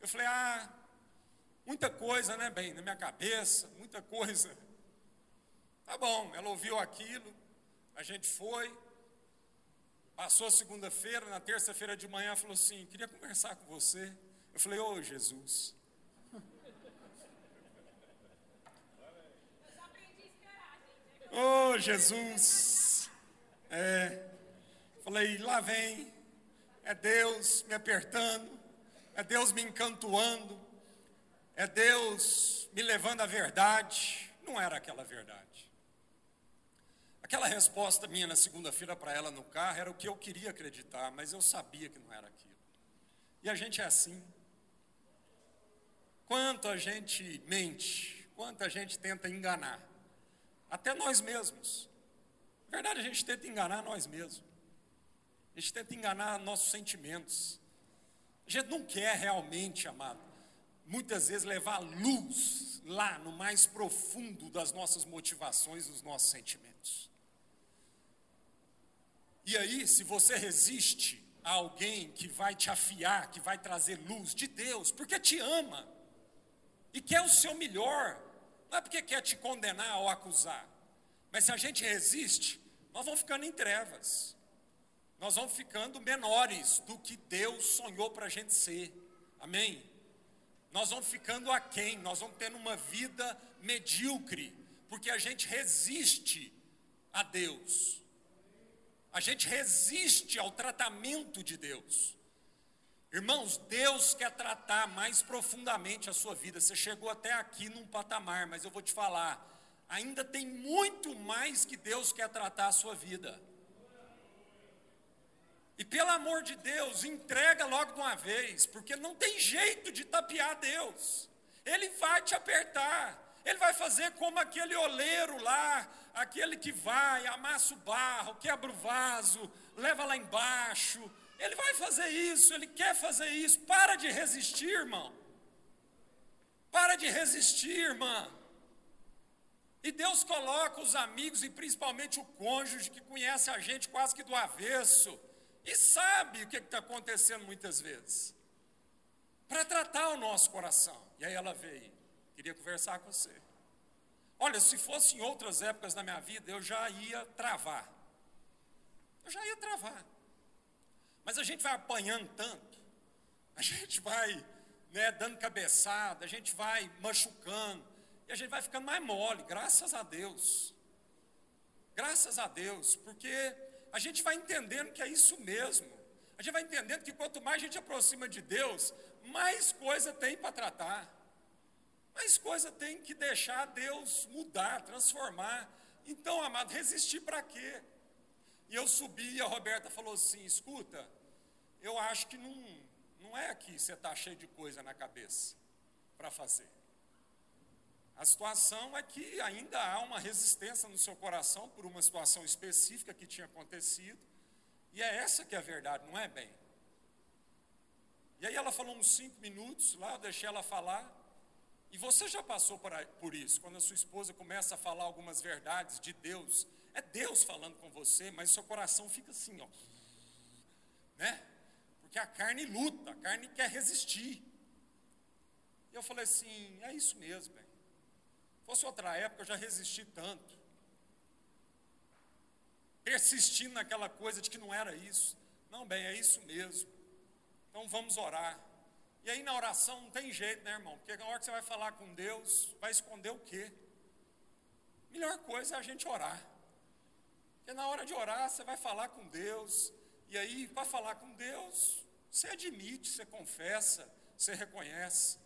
Eu falei: Ah, muita coisa, né, bem, na minha cabeça, muita coisa. <laughs> Tá bom, ela ouviu aquilo, a gente foi, passou segunda-feira, na terça-feira de manhã, falou assim: queria conversar com você. Eu falei: Ô oh, Jesus. Ô oh, Jesus. É, falei: lá vem, é Deus me apertando, é Deus me encantoando. é Deus me levando à verdade. Não era aquela verdade. Aquela resposta minha na segunda-feira para ela no carro era o que eu queria acreditar, mas eu sabia que não era aquilo. E a gente é assim. Quanto a gente mente, quanto a gente tenta enganar, até nós mesmos. Na verdade, a gente tenta enganar nós mesmos. A gente tenta enganar nossos sentimentos. A gente não quer realmente, amado, muitas vezes levar luz lá no mais profundo das nossas motivações, dos nossos sentimentos. E aí, se você resiste a alguém que vai te afiar, que vai trazer luz de Deus, porque te ama e quer o seu melhor, não é porque quer te condenar ou acusar, mas se a gente resiste, nós vamos ficando em trevas, nós vamos ficando menores do que Deus sonhou para a gente ser, amém? Nós vamos ficando aquém, nós vamos tendo uma vida medíocre, porque a gente resiste a Deus. A gente resiste ao tratamento de Deus. Irmãos, Deus quer tratar mais profundamente a sua vida. Você chegou até aqui num patamar, mas eu vou te falar, ainda tem muito mais que Deus quer tratar a sua vida. E pelo amor de Deus, entrega logo de uma vez, porque não tem jeito de tapear Deus. Ele vai te apertar. Ele vai fazer como aquele oleiro lá, aquele que vai, amassa o barro, quebra o vaso, leva lá embaixo. Ele vai fazer isso, ele quer fazer isso. Para de resistir, irmão. Para de resistir, irmã. E Deus coloca os amigos e principalmente o cônjuge que conhece a gente quase que do avesso e sabe o que está acontecendo muitas vezes, para tratar o nosso coração. E aí ela veio, queria conversar com você. Olha, se fosse em outras épocas da minha vida, eu já ia travar. Eu já ia travar. Mas a gente vai apanhando tanto, a gente vai né, dando cabeçada, a gente vai machucando, e a gente vai ficando mais mole, graças a Deus. Graças a Deus, porque a gente vai entendendo que é isso mesmo. A gente vai entendendo que quanto mais a gente aproxima de Deus, mais coisa tem para tratar. Mais coisa tem que deixar Deus mudar, transformar. Então, amado, resistir para quê? E eu subi e a Roberta falou assim: escuta, eu acho que não, não é aqui você está cheio de coisa na cabeça para fazer. A situação é que ainda há uma resistência no seu coração por uma situação específica que tinha acontecido, e é essa que é a verdade, não é bem. E aí ela falou uns cinco minutos lá, eu deixei ela falar, e você já passou por, isso, quando a sua esposa começa a falar algumas verdades de Deus, é Deus falando com você, mas seu coração fica assim, ó, né? Porque a carne luta, a carne quer resistir. E eu falei assim: é isso mesmo, bem. Fosse outra época, eu já resisti tanto. Persistindo naquela coisa de que não era isso. Não, bem, é isso mesmo. Então vamos orar. E aí na oração não tem jeito, né, irmão? Porque na hora que você vai falar com Deus, vai esconder o quê? Melhor coisa é a gente orar. Porque na hora de orar, você vai falar com Deus. E aí, para falar com Deus, você admite, você confessa, você reconhece.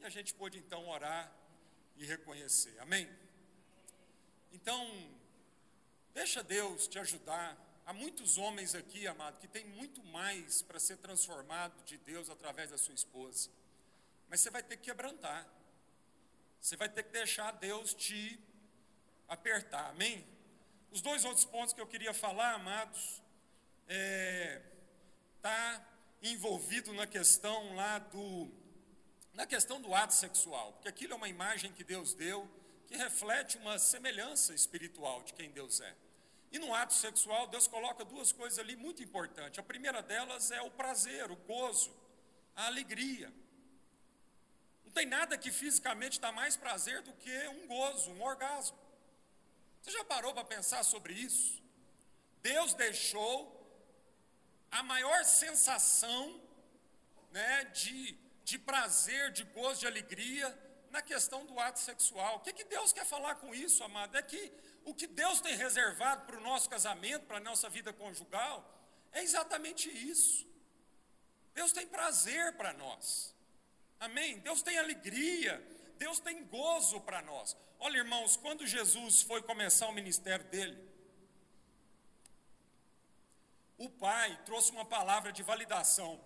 E a gente pôde então orar e reconhecer. Amém? Então, deixa Deus te ajudar. Há muitos homens aqui, amado, que tem muito mais para ser transformado de Deus através da sua esposa. Mas você vai ter que quebrantar. Você vai ter que deixar Deus te apertar. Amém? Os dois outros pontos que eu queria falar, amados, é, tá envolvido na questão lá do na questão do ato sexual, porque aquilo é uma imagem que Deus deu, que reflete uma semelhança espiritual de quem Deus é. E no ato sexual, Deus coloca duas coisas ali muito importantes. A primeira delas é o prazer, o gozo, a alegria. Não tem nada que fisicamente dá mais prazer do que um gozo, um orgasmo. Você já parou para pensar sobre isso? Deus deixou a maior sensação né, de de prazer, de gozo, de alegria na questão do ato sexual. O que, que Deus quer falar com isso, amado? É que o que Deus tem reservado para o nosso casamento, para a nossa vida conjugal, é exatamente isso. Deus tem prazer para nós. Amém? Deus tem alegria, Deus tem gozo para nós. Olha, irmãos, quando Jesus foi começar o ministério dele, o pai trouxe uma palavra de validação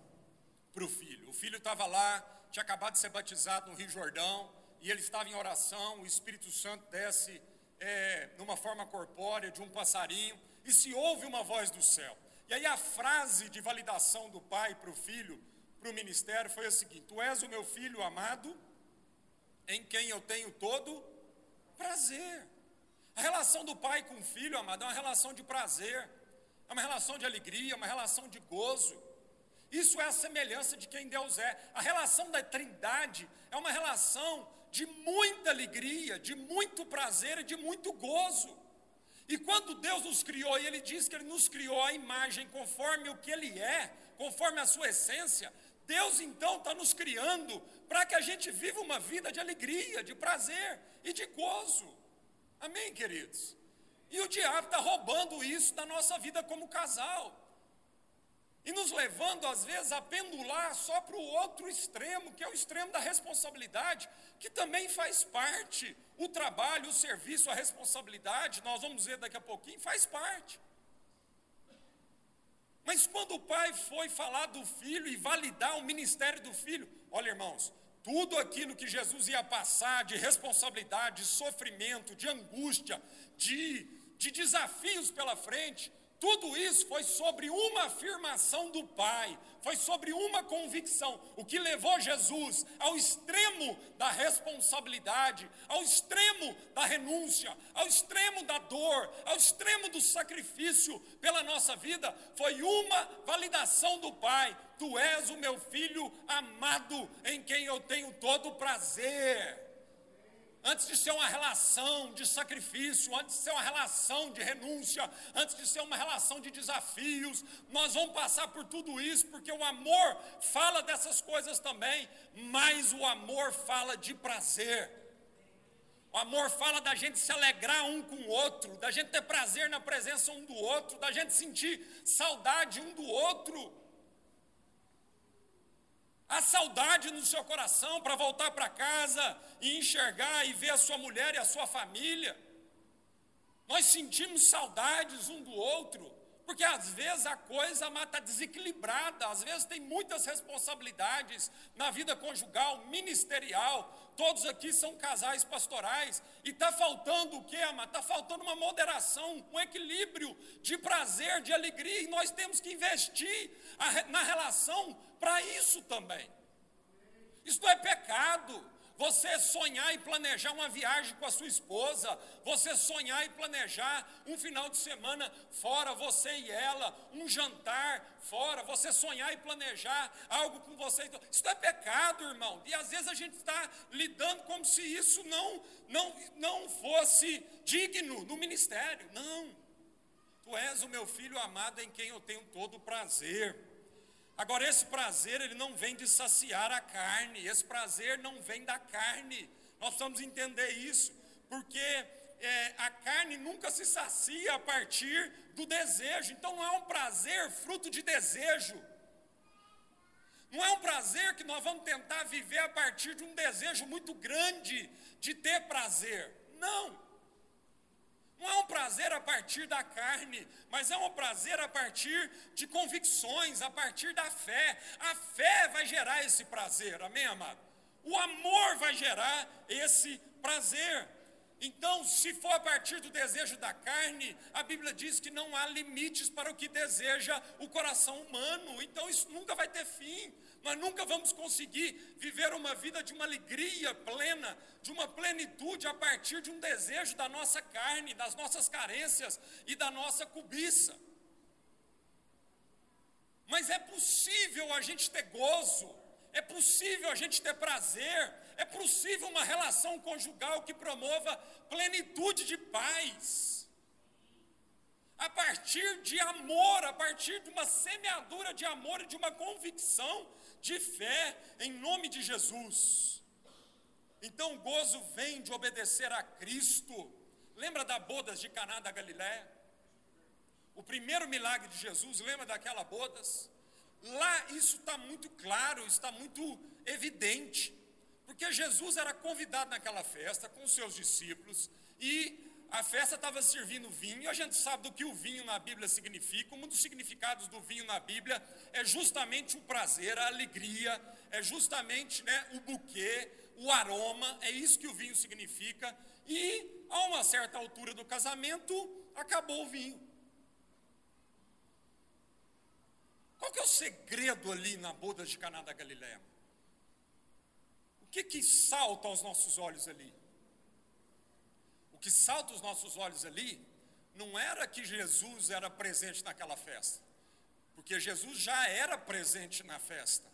para o filho. O filho estava lá, tinha acabado de ser batizado no Rio Jordão, e ele estava em oração. O Espírito Santo desce é, numa forma corpórea de um passarinho, e se ouve uma voz do céu. E aí a frase de validação do pai para o filho, para o ministério, foi a seguinte: Tu és o meu filho amado, em quem eu tenho todo prazer. A relação do pai com o filho, amado, é uma relação de prazer é uma relação de alegria, é uma relação de gozo. Isso é a semelhança de quem Deus é. A relação da Trindade é uma relação de muita alegria, de muito prazer e de muito gozo. E quando Deus nos criou, e Ele diz que Ele nos criou a imagem conforme o que Ele é, conforme a sua essência, Deus então está nos criando para que a gente viva uma vida de alegria, de prazer e de gozo. Amém, queridos? E o diabo está roubando isso da nossa vida como casal. E nos levando, às vezes, a pendular só para o outro extremo, que é o extremo da responsabilidade, que também faz parte. O trabalho, o serviço, a responsabilidade, nós vamos ver daqui a pouquinho, faz parte. Mas quando o pai foi falar do filho e validar o ministério do filho, olha, irmãos, tudo aquilo que Jesus ia passar de responsabilidade, de sofrimento, de angústia, de, de desafios pela frente, tudo isso foi sobre uma afirmação do Pai, foi sobre uma convicção, o que levou Jesus ao extremo da responsabilidade, ao extremo da renúncia, ao extremo da dor, ao extremo do sacrifício pela nossa vida, foi uma validação do Pai: Tu és o meu filho amado, em quem eu tenho todo prazer antes de ser uma relação de sacrifício, antes de ser uma relação de renúncia, antes de ser uma relação de desafios, nós vamos passar por tudo isso, porque o amor fala dessas coisas também, mas o amor fala de prazer. O amor fala da gente se alegrar um com o outro, da gente ter prazer na presença um do outro, da gente sentir saudade um do outro. Há saudade no seu coração para voltar para casa e enxergar e ver a sua mulher e a sua família. Nós sentimos saudades um do outro, porque às vezes a coisa está desequilibrada, às vezes tem muitas responsabilidades na vida conjugal, ministerial. Todos aqui são casais pastorais, e está faltando o que, amado? Está faltando uma moderação, um equilíbrio de prazer, de alegria, e nós temos que investir na relação para isso também. Isso não é pecado. Você sonhar e planejar uma viagem com a sua esposa, você sonhar e planejar um final de semana fora, você e ela, um jantar fora, você sonhar e planejar algo com você. Isso não é pecado, irmão. E às vezes a gente está lidando como se isso não, não, não fosse digno no ministério. Não. Tu és o meu filho amado em quem eu tenho todo o prazer. Agora, esse prazer, ele não vem de saciar a carne, esse prazer não vem da carne. Nós precisamos entender isso, porque é, a carne nunca se sacia a partir do desejo, então não é um prazer fruto de desejo. Não é um prazer que nós vamos tentar viver a partir de um desejo muito grande de ter prazer. Não. Não é um prazer a partir da carne, mas é um prazer a partir de convicções, a partir da fé. A fé vai gerar esse prazer, amém, amado? O amor vai gerar esse prazer. Então, se for a partir do desejo da carne, a Bíblia diz que não há limites para o que deseja o coração humano. Então, isso nunca vai ter fim. Nós nunca vamos conseguir viver uma vida de uma alegria plena, de uma plenitude a partir de um desejo da nossa carne, das nossas carências e da nossa cobiça. Mas é possível a gente ter gozo, é possível a gente ter prazer, é possível uma relação conjugal que promova plenitude de paz. A partir de amor, a partir de uma semeadura de amor e de uma convicção de fé em nome de Jesus. Então o gozo vem de obedecer a Cristo. Lembra da bodas de Caná da Galiléia? O primeiro milagre de Jesus, lembra daquela bodas? Lá isso está muito claro, está muito evidente, porque Jesus era convidado naquela festa com seus discípulos e a festa estava servindo vinho, a gente sabe do que o vinho na Bíblia significa. Um dos significados do vinho na Bíblia é justamente o prazer, a alegria, é justamente né, o buquê, o aroma, é isso que o vinho significa. E a uma certa altura do casamento, acabou o vinho. Qual que é o segredo ali na boda de Caná da Galileia? O que que salta aos nossos olhos ali? Que salta aos nossos olhos ali não era que Jesus era presente naquela festa, porque Jesus já era presente na festa.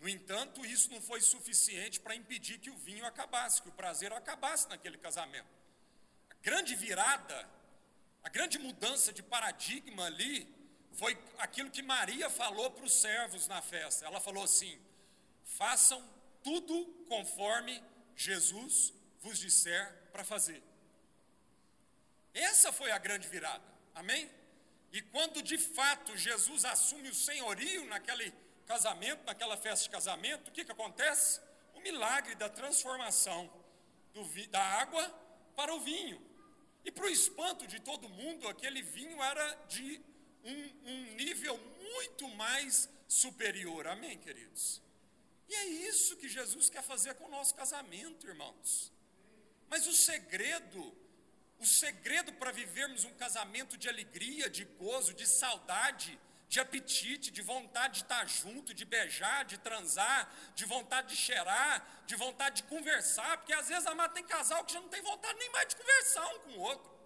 No entanto, isso não foi suficiente para impedir que o vinho acabasse, que o prazer acabasse naquele casamento. A grande virada, a grande mudança de paradigma ali, foi aquilo que Maria falou para os servos na festa. Ela falou assim: façam tudo conforme Jesus vos disser para fazer. Essa foi a grande virada, amém? E quando de fato Jesus assume o senhorio naquele casamento, naquela festa de casamento, o que, que acontece? O milagre da transformação do, da água para o vinho. E para o espanto de todo mundo, aquele vinho era de um, um nível muito mais superior. Amém, queridos? E é isso que Jesus quer fazer com o nosso casamento, irmãos. Mas o segredo, o segredo para vivermos um casamento de alegria, de gozo, de saudade, de apetite, de vontade de estar junto, de beijar, de transar, de vontade de cheirar, de vontade de conversar, porque às vezes amado tem casal que já não tem vontade nem mais de conversar um com o outro.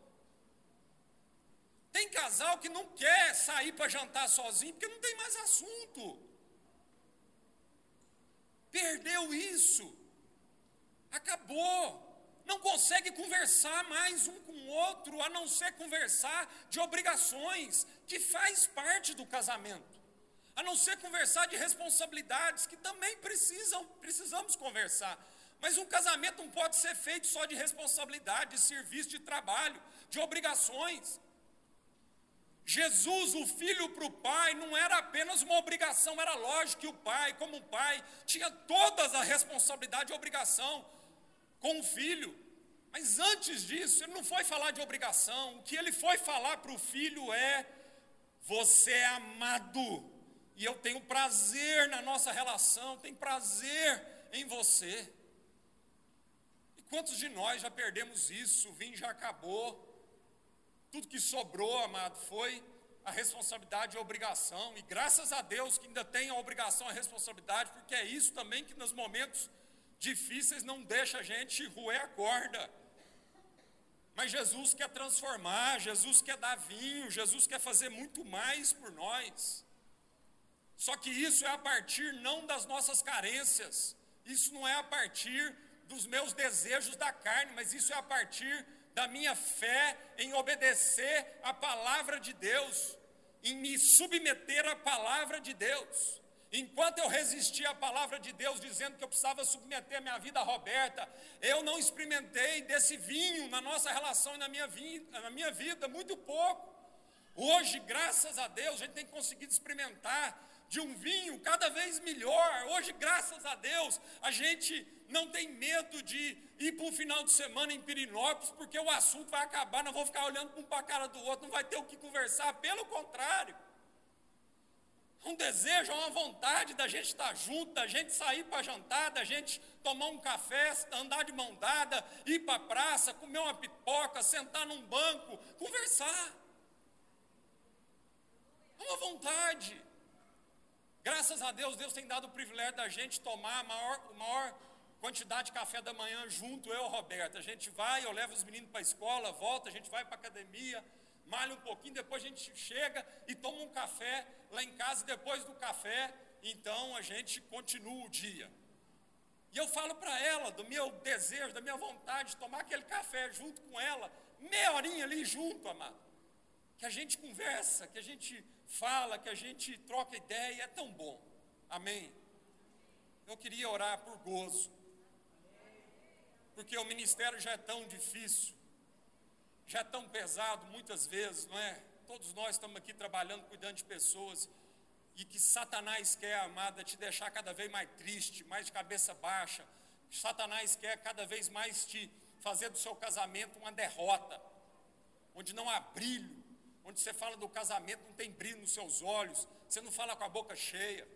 Tem casal que não quer sair para jantar sozinho porque não tem mais assunto. Perdeu isso. Acabou não consegue conversar mais um com o outro, a não ser conversar de obrigações, que faz parte do casamento, a não ser conversar de responsabilidades, que também precisam, precisamos conversar. Mas um casamento não pode ser feito só de responsabilidade, de serviço, de trabalho, de obrigações. Jesus, o filho para o pai, não era apenas uma obrigação, era lógico que o pai, como pai, tinha todas a responsabilidade e obrigação com o filho. Mas antes disso, ele não foi falar de obrigação. O que ele foi falar para o filho é: você é amado, e eu tenho prazer na nossa relação, tenho prazer em você. E quantos de nós já perdemos isso? O vinho já acabou. Tudo que sobrou, amado, foi a responsabilidade e a obrigação. E graças a Deus que ainda tem a obrigação e a responsabilidade, porque é isso também que nos momentos difíceis não deixa a gente roer a corda. Mas Jesus quer transformar, Jesus quer dar vinho, Jesus quer fazer muito mais por nós. Só que isso é a partir não das nossas carências, isso não é a partir dos meus desejos da carne, mas isso é a partir da minha fé em obedecer a palavra de Deus, em me submeter à palavra de Deus. Enquanto eu resisti à palavra de Deus, dizendo que eu precisava submeter minha vida a Roberta, eu não experimentei desse vinho na nossa relação e na minha, vida, na minha vida, muito pouco. Hoje, graças a Deus, a gente tem conseguido experimentar de um vinho cada vez melhor. Hoje, graças a Deus, a gente não tem medo de ir para um final de semana em Pirinópolis, porque o assunto vai acabar, não vou ficar olhando um para a cara do outro, não vai ter o que conversar, pelo contrário um desejo, uma vontade da gente estar junto, da gente sair para jantar, da gente tomar um café, andar de mão dada, ir para a praça, comer uma pipoca, sentar num banco, conversar. É uma vontade. Graças a Deus, Deus tem dado o privilégio da gente tomar a maior, a maior quantidade de café da manhã junto, eu Roberto. A gente vai, eu levo os meninos para a escola, volta, a gente vai para a academia, malha um pouquinho, depois a gente chega e toma um café lá em casa, depois do café, então a gente continua o dia. E eu falo para ela do meu desejo, da minha vontade de tomar aquele café junto com ela, meia horinha ali junto, amado. Que a gente conversa, que a gente fala, que a gente troca ideia, é tão bom. Amém? Eu queria orar por gozo, porque o ministério já é tão difícil já tão pesado muitas vezes, não é? Todos nós estamos aqui trabalhando, cuidando de pessoas. e que Satanás quer, amada, te deixar cada vez mais triste, mais de cabeça baixa. Satanás quer cada vez mais te fazer do seu casamento uma derrota, onde não há brilho, onde você fala do casamento, não tem brilho nos seus olhos, você não fala com a boca cheia.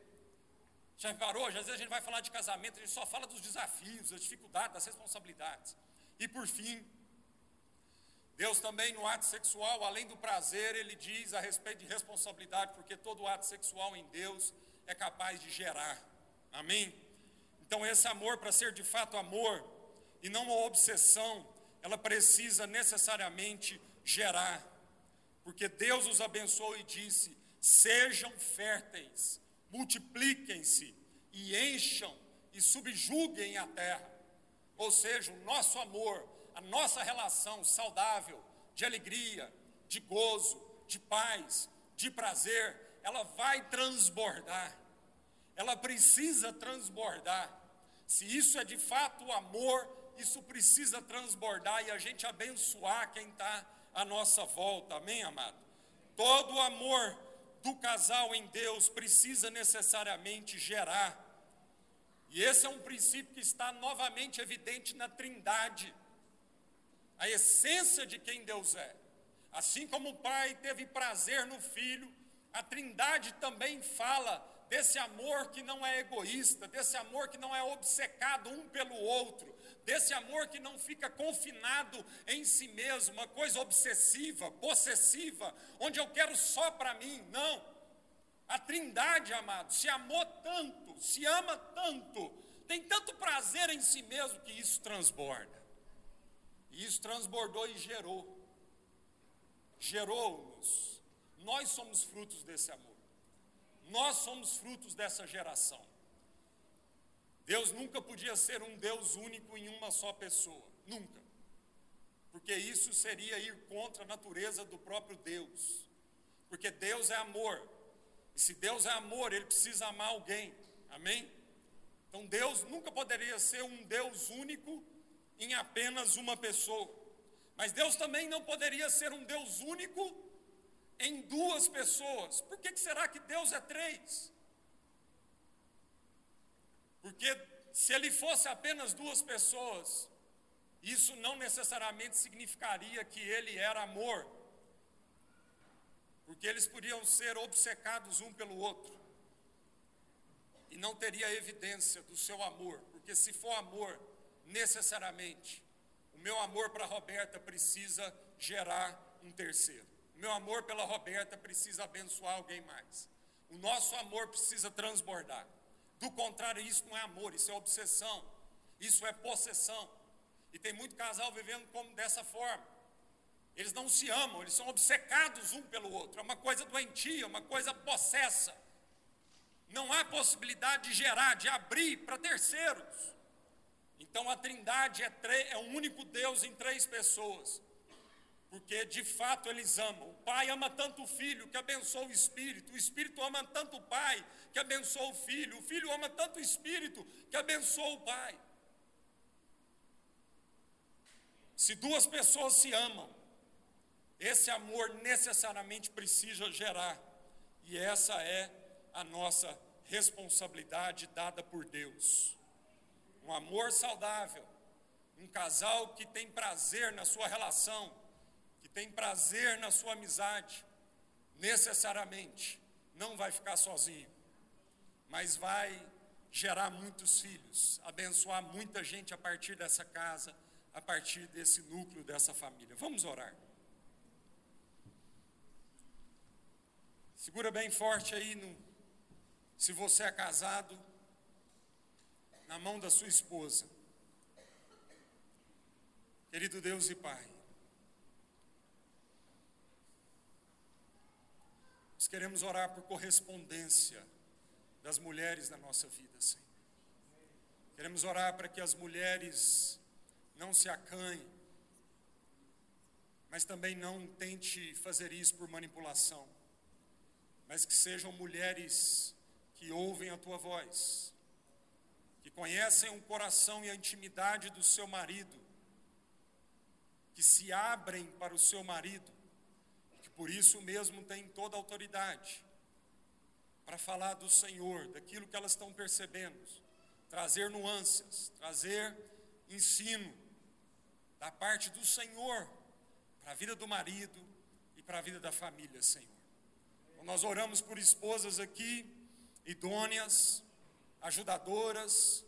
Já reparou? Às vezes a gente vai falar de casamento, a gente só fala dos desafios, das dificuldades, das responsabilidades. E por fim, Deus também no ato sexual, além do prazer, ele diz a respeito de responsabilidade, porque todo ato sexual em Deus é capaz de gerar. Amém? Então, esse amor, para ser de fato amor e não uma obsessão, ela precisa necessariamente gerar. Porque Deus os abençoou e disse: sejam férteis, multipliquem-se e encham e subjuguem a terra. Ou seja, o nosso amor, a nossa relação saudável, de alegria, de gozo, de paz, de prazer, ela vai transbordar. Ela precisa transbordar. Se isso é de fato amor, isso precisa transbordar e a gente abençoar quem está à nossa volta. Amém, amado? Todo amor do casal em Deus precisa necessariamente gerar. E esse é um princípio que está novamente evidente na Trindade, a essência de quem Deus é. Assim como o Pai teve prazer no Filho, a Trindade também fala desse amor que não é egoísta, desse amor que não é obcecado um pelo outro, desse amor que não fica confinado em si mesmo, uma coisa obsessiva, possessiva, onde eu quero só para mim. Não. A Trindade, amado, se amou tanto, se ama tanto, tem tanto prazer em si mesmo que isso transborda. E isso transbordou e gerou. Gerou-nos. Nós somos frutos desse amor. Nós somos frutos dessa geração. Deus nunca podia ser um Deus único em uma só pessoa, nunca. Porque isso seria ir contra a natureza do próprio Deus. Porque Deus é amor. E se Deus é amor, ele precisa amar alguém. Amém? Então Deus nunca poderia ser um Deus único em apenas uma pessoa. Mas Deus também não poderia ser um Deus único em duas pessoas. Por que, que será que Deus é três? Porque se ele fosse apenas duas pessoas, isso não necessariamente significaria que ele era amor, porque eles podiam ser obcecados um pelo outro, e não teria evidência do seu amor, porque se for amor, necessariamente, o meu amor para Roberta precisa gerar um terceiro, o meu amor pela Roberta precisa abençoar alguém mais, o nosso amor precisa transbordar. Do contrário, isso não é amor, isso é obsessão, isso é possessão. E tem muito casal vivendo como dessa forma. Eles não se amam, eles são obcecados um pelo outro. É uma coisa doentia, uma coisa possessa. Não há possibilidade de gerar, de abrir para terceiros. Então a Trindade é, é um único Deus em três pessoas porque de fato eles amam. O Pai ama tanto o Filho que abençoa o Espírito, o Espírito ama tanto o Pai que abençoa o Filho, o Filho ama tanto o Espírito que abençoa o Pai. Se duas pessoas se amam, esse amor necessariamente precisa gerar, e essa é a nossa responsabilidade dada por Deus. Um amor saudável, um casal que tem prazer na sua relação, tem prazer na sua amizade, necessariamente não vai ficar sozinho, mas vai gerar muitos filhos, abençoar muita gente a partir dessa casa, a partir desse núcleo, dessa família. Vamos orar. Segura bem forte aí, no, se você é casado, na mão da sua esposa. Querido Deus e Pai, Nós queremos orar por correspondência das mulheres na nossa vida, Senhor. Queremos orar para que as mulheres não se acanhem, mas também não tente fazer isso por manipulação, mas que sejam mulheres que ouvem a tua voz, que conhecem o coração e a intimidade do seu marido, que se abrem para o seu marido, por isso mesmo tem toda a autoridade para falar do Senhor, daquilo que elas estão percebendo, trazer nuances, trazer ensino da parte do Senhor para a vida do marido e para a vida da família, Senhor. Então, nós oramos por esposas aqui, idôneas, ajudadoras,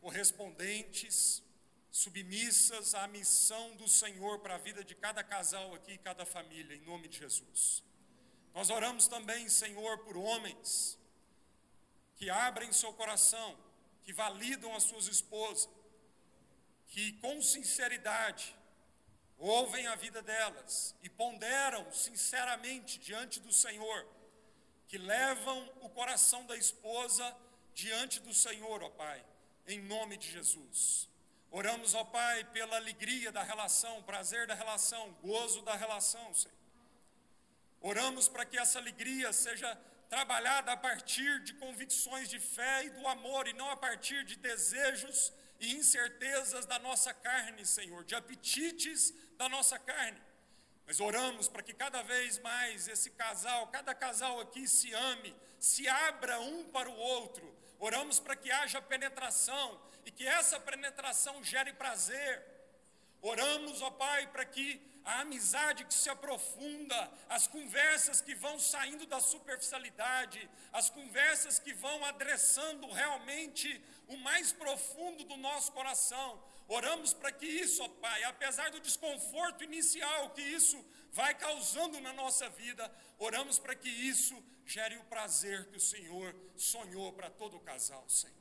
correspondentes, submissas à missão do Senhor para a vida de cada casal aqui e cada família, em nome de Jesus. Nós oramos também, Senhor, por homens que abrem seu coração, que validam as suas esposas, que com sinceridade ouvem a vida delas e ponderam sinceramente diante do Senhor, que levam o coração da esposa diante do Senhor, ó Pai, em nome de Jesus. Oramos, ó Pai, pela alegria da relação, prazer da relação, gozo da relação, Senhor. Oramos para que essa alegria seja trabalhada a partir de convicções de fé e do amor, e não a partir de desejos e incertezas da nossa carne, Senhor, de apetites da nossa carne. Mas oramos para que cada vez mais esse casal, cada casal aqui se ame, se abra um para o outro. Oramos para que haja penetração, e que essa penetração gere prazer. Oramos, ó Pai, para que a amizade que se aprofunda, as conversas que vão saindo da superficialidade, as conversas que vão adressando realmente o mais profundo do nosso coração. Oramos para que isso, ó Pai, apesar do desconforto inicial que isso vai causando na nossa vida, oramos para que isso gere o prazer que o Senhor sonhou para todo o casal, Senhor.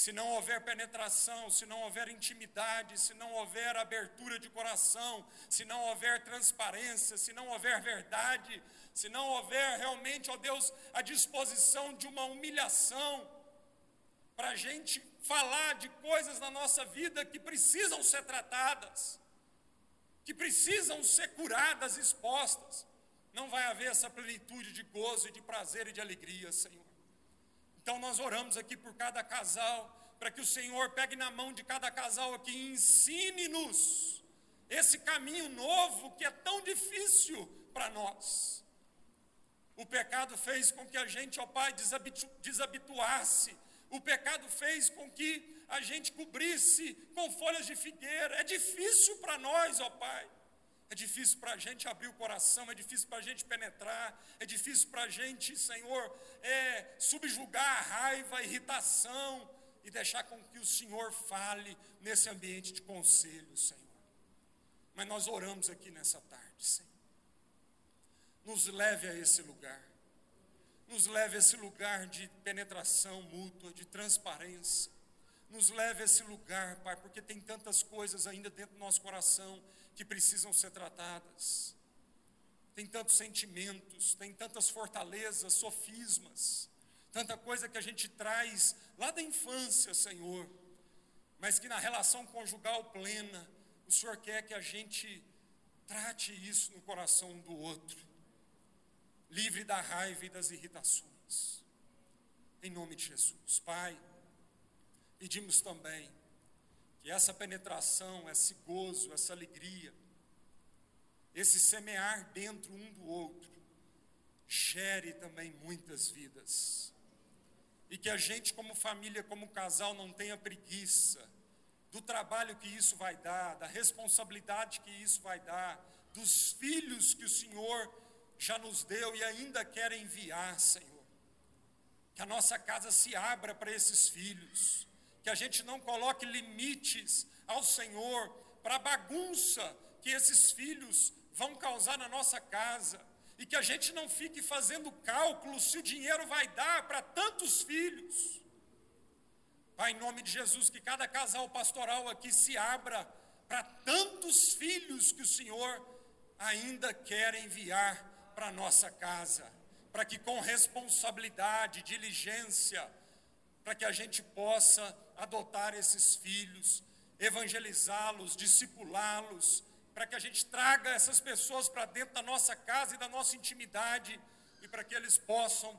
Se não houver penetração, se não houver intimidade, se não houver abertura de coração, se não houver transparência, se não houver verdade, se não houver realmente, ó Deus, a disposição de uma humilhação, para a gente falar de coisas na nossa vida que precisam ser tratadas, que precisam ser curadas, expostas, não vai haver essa plenitude de gozo e de prazer e de alegria, Senhor. Então nós oramos aqui por cada casal, para que o Senhor pegue na mão de cada casal aqui e ensine-nos esse caminho novo que é tão difícil para nós. O pecado fez com que a gente, ó Pai, desabitu desabituasse. O pecado fez com que a gente cobrisse com folhas de figueira. É difícil para nós, ó Pai. É difícil para a gente abrir o coração, é difícil para a gente penetrar, é difícil para a gente, Senhor, é, subjugar a raiva, a irritação e deixar com que o Senhor fale nesse ambiente de conselho, Senhor. Mas nós oramos aqui nessa tarde, Senhor. Nos leve a esse lugar, nos leve a esse lugar de penetração mútua, de transparência. Nos leve a esse lugar, Pai, porque tem tantas coisas ainda dentro do nosso coração que precisam ser tratadas. Tem tantos sentimentos, tem tantas fortalezas, sofismas, tanta coisa que a gente traz lá da infância, Senhor, mas que na relação conjugal plena, o Senhor quer que a gente trate isso no coração um do outro, livre da raiva e das irritações. Em nome de Jesus, Pai, pedimos também que essa penetração, esse gozo, essa alegria, esse semear dentro um do outro, gere também muitas vidas. E que a gente, como família, como casal, não tenha preguiça do trabalho que isso vai dar, da responsabilidade que isso vai dar, dos filhos que o Senhor já nos deu e ainda quer enviar, Senhor. Que a nossa casa se abra para esses filhos que a gente não coloque limites ao Senhor para a bagunça que esses filhos vão causar na nossa casa, e que a gente não fique fazendo cálculos se o dinheiro vai dar para tantos filhos. Pai, em nome de Jesus, que cada casal pastoral aqui se abra para tantos filhos que o Senhor ainda quer enviar para nossa casa, para que com responsabilidade, diligência, para que a gente possa adotar esses filhos, evangelizá-los, discipulá-los, para que a gente traga essas pessoas para dentro da nossa casa e da nossa intimidade e para que eles possam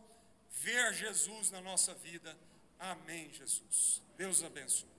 ver Jesus na nossa vida. Amém, Jesus. Deus abençoe.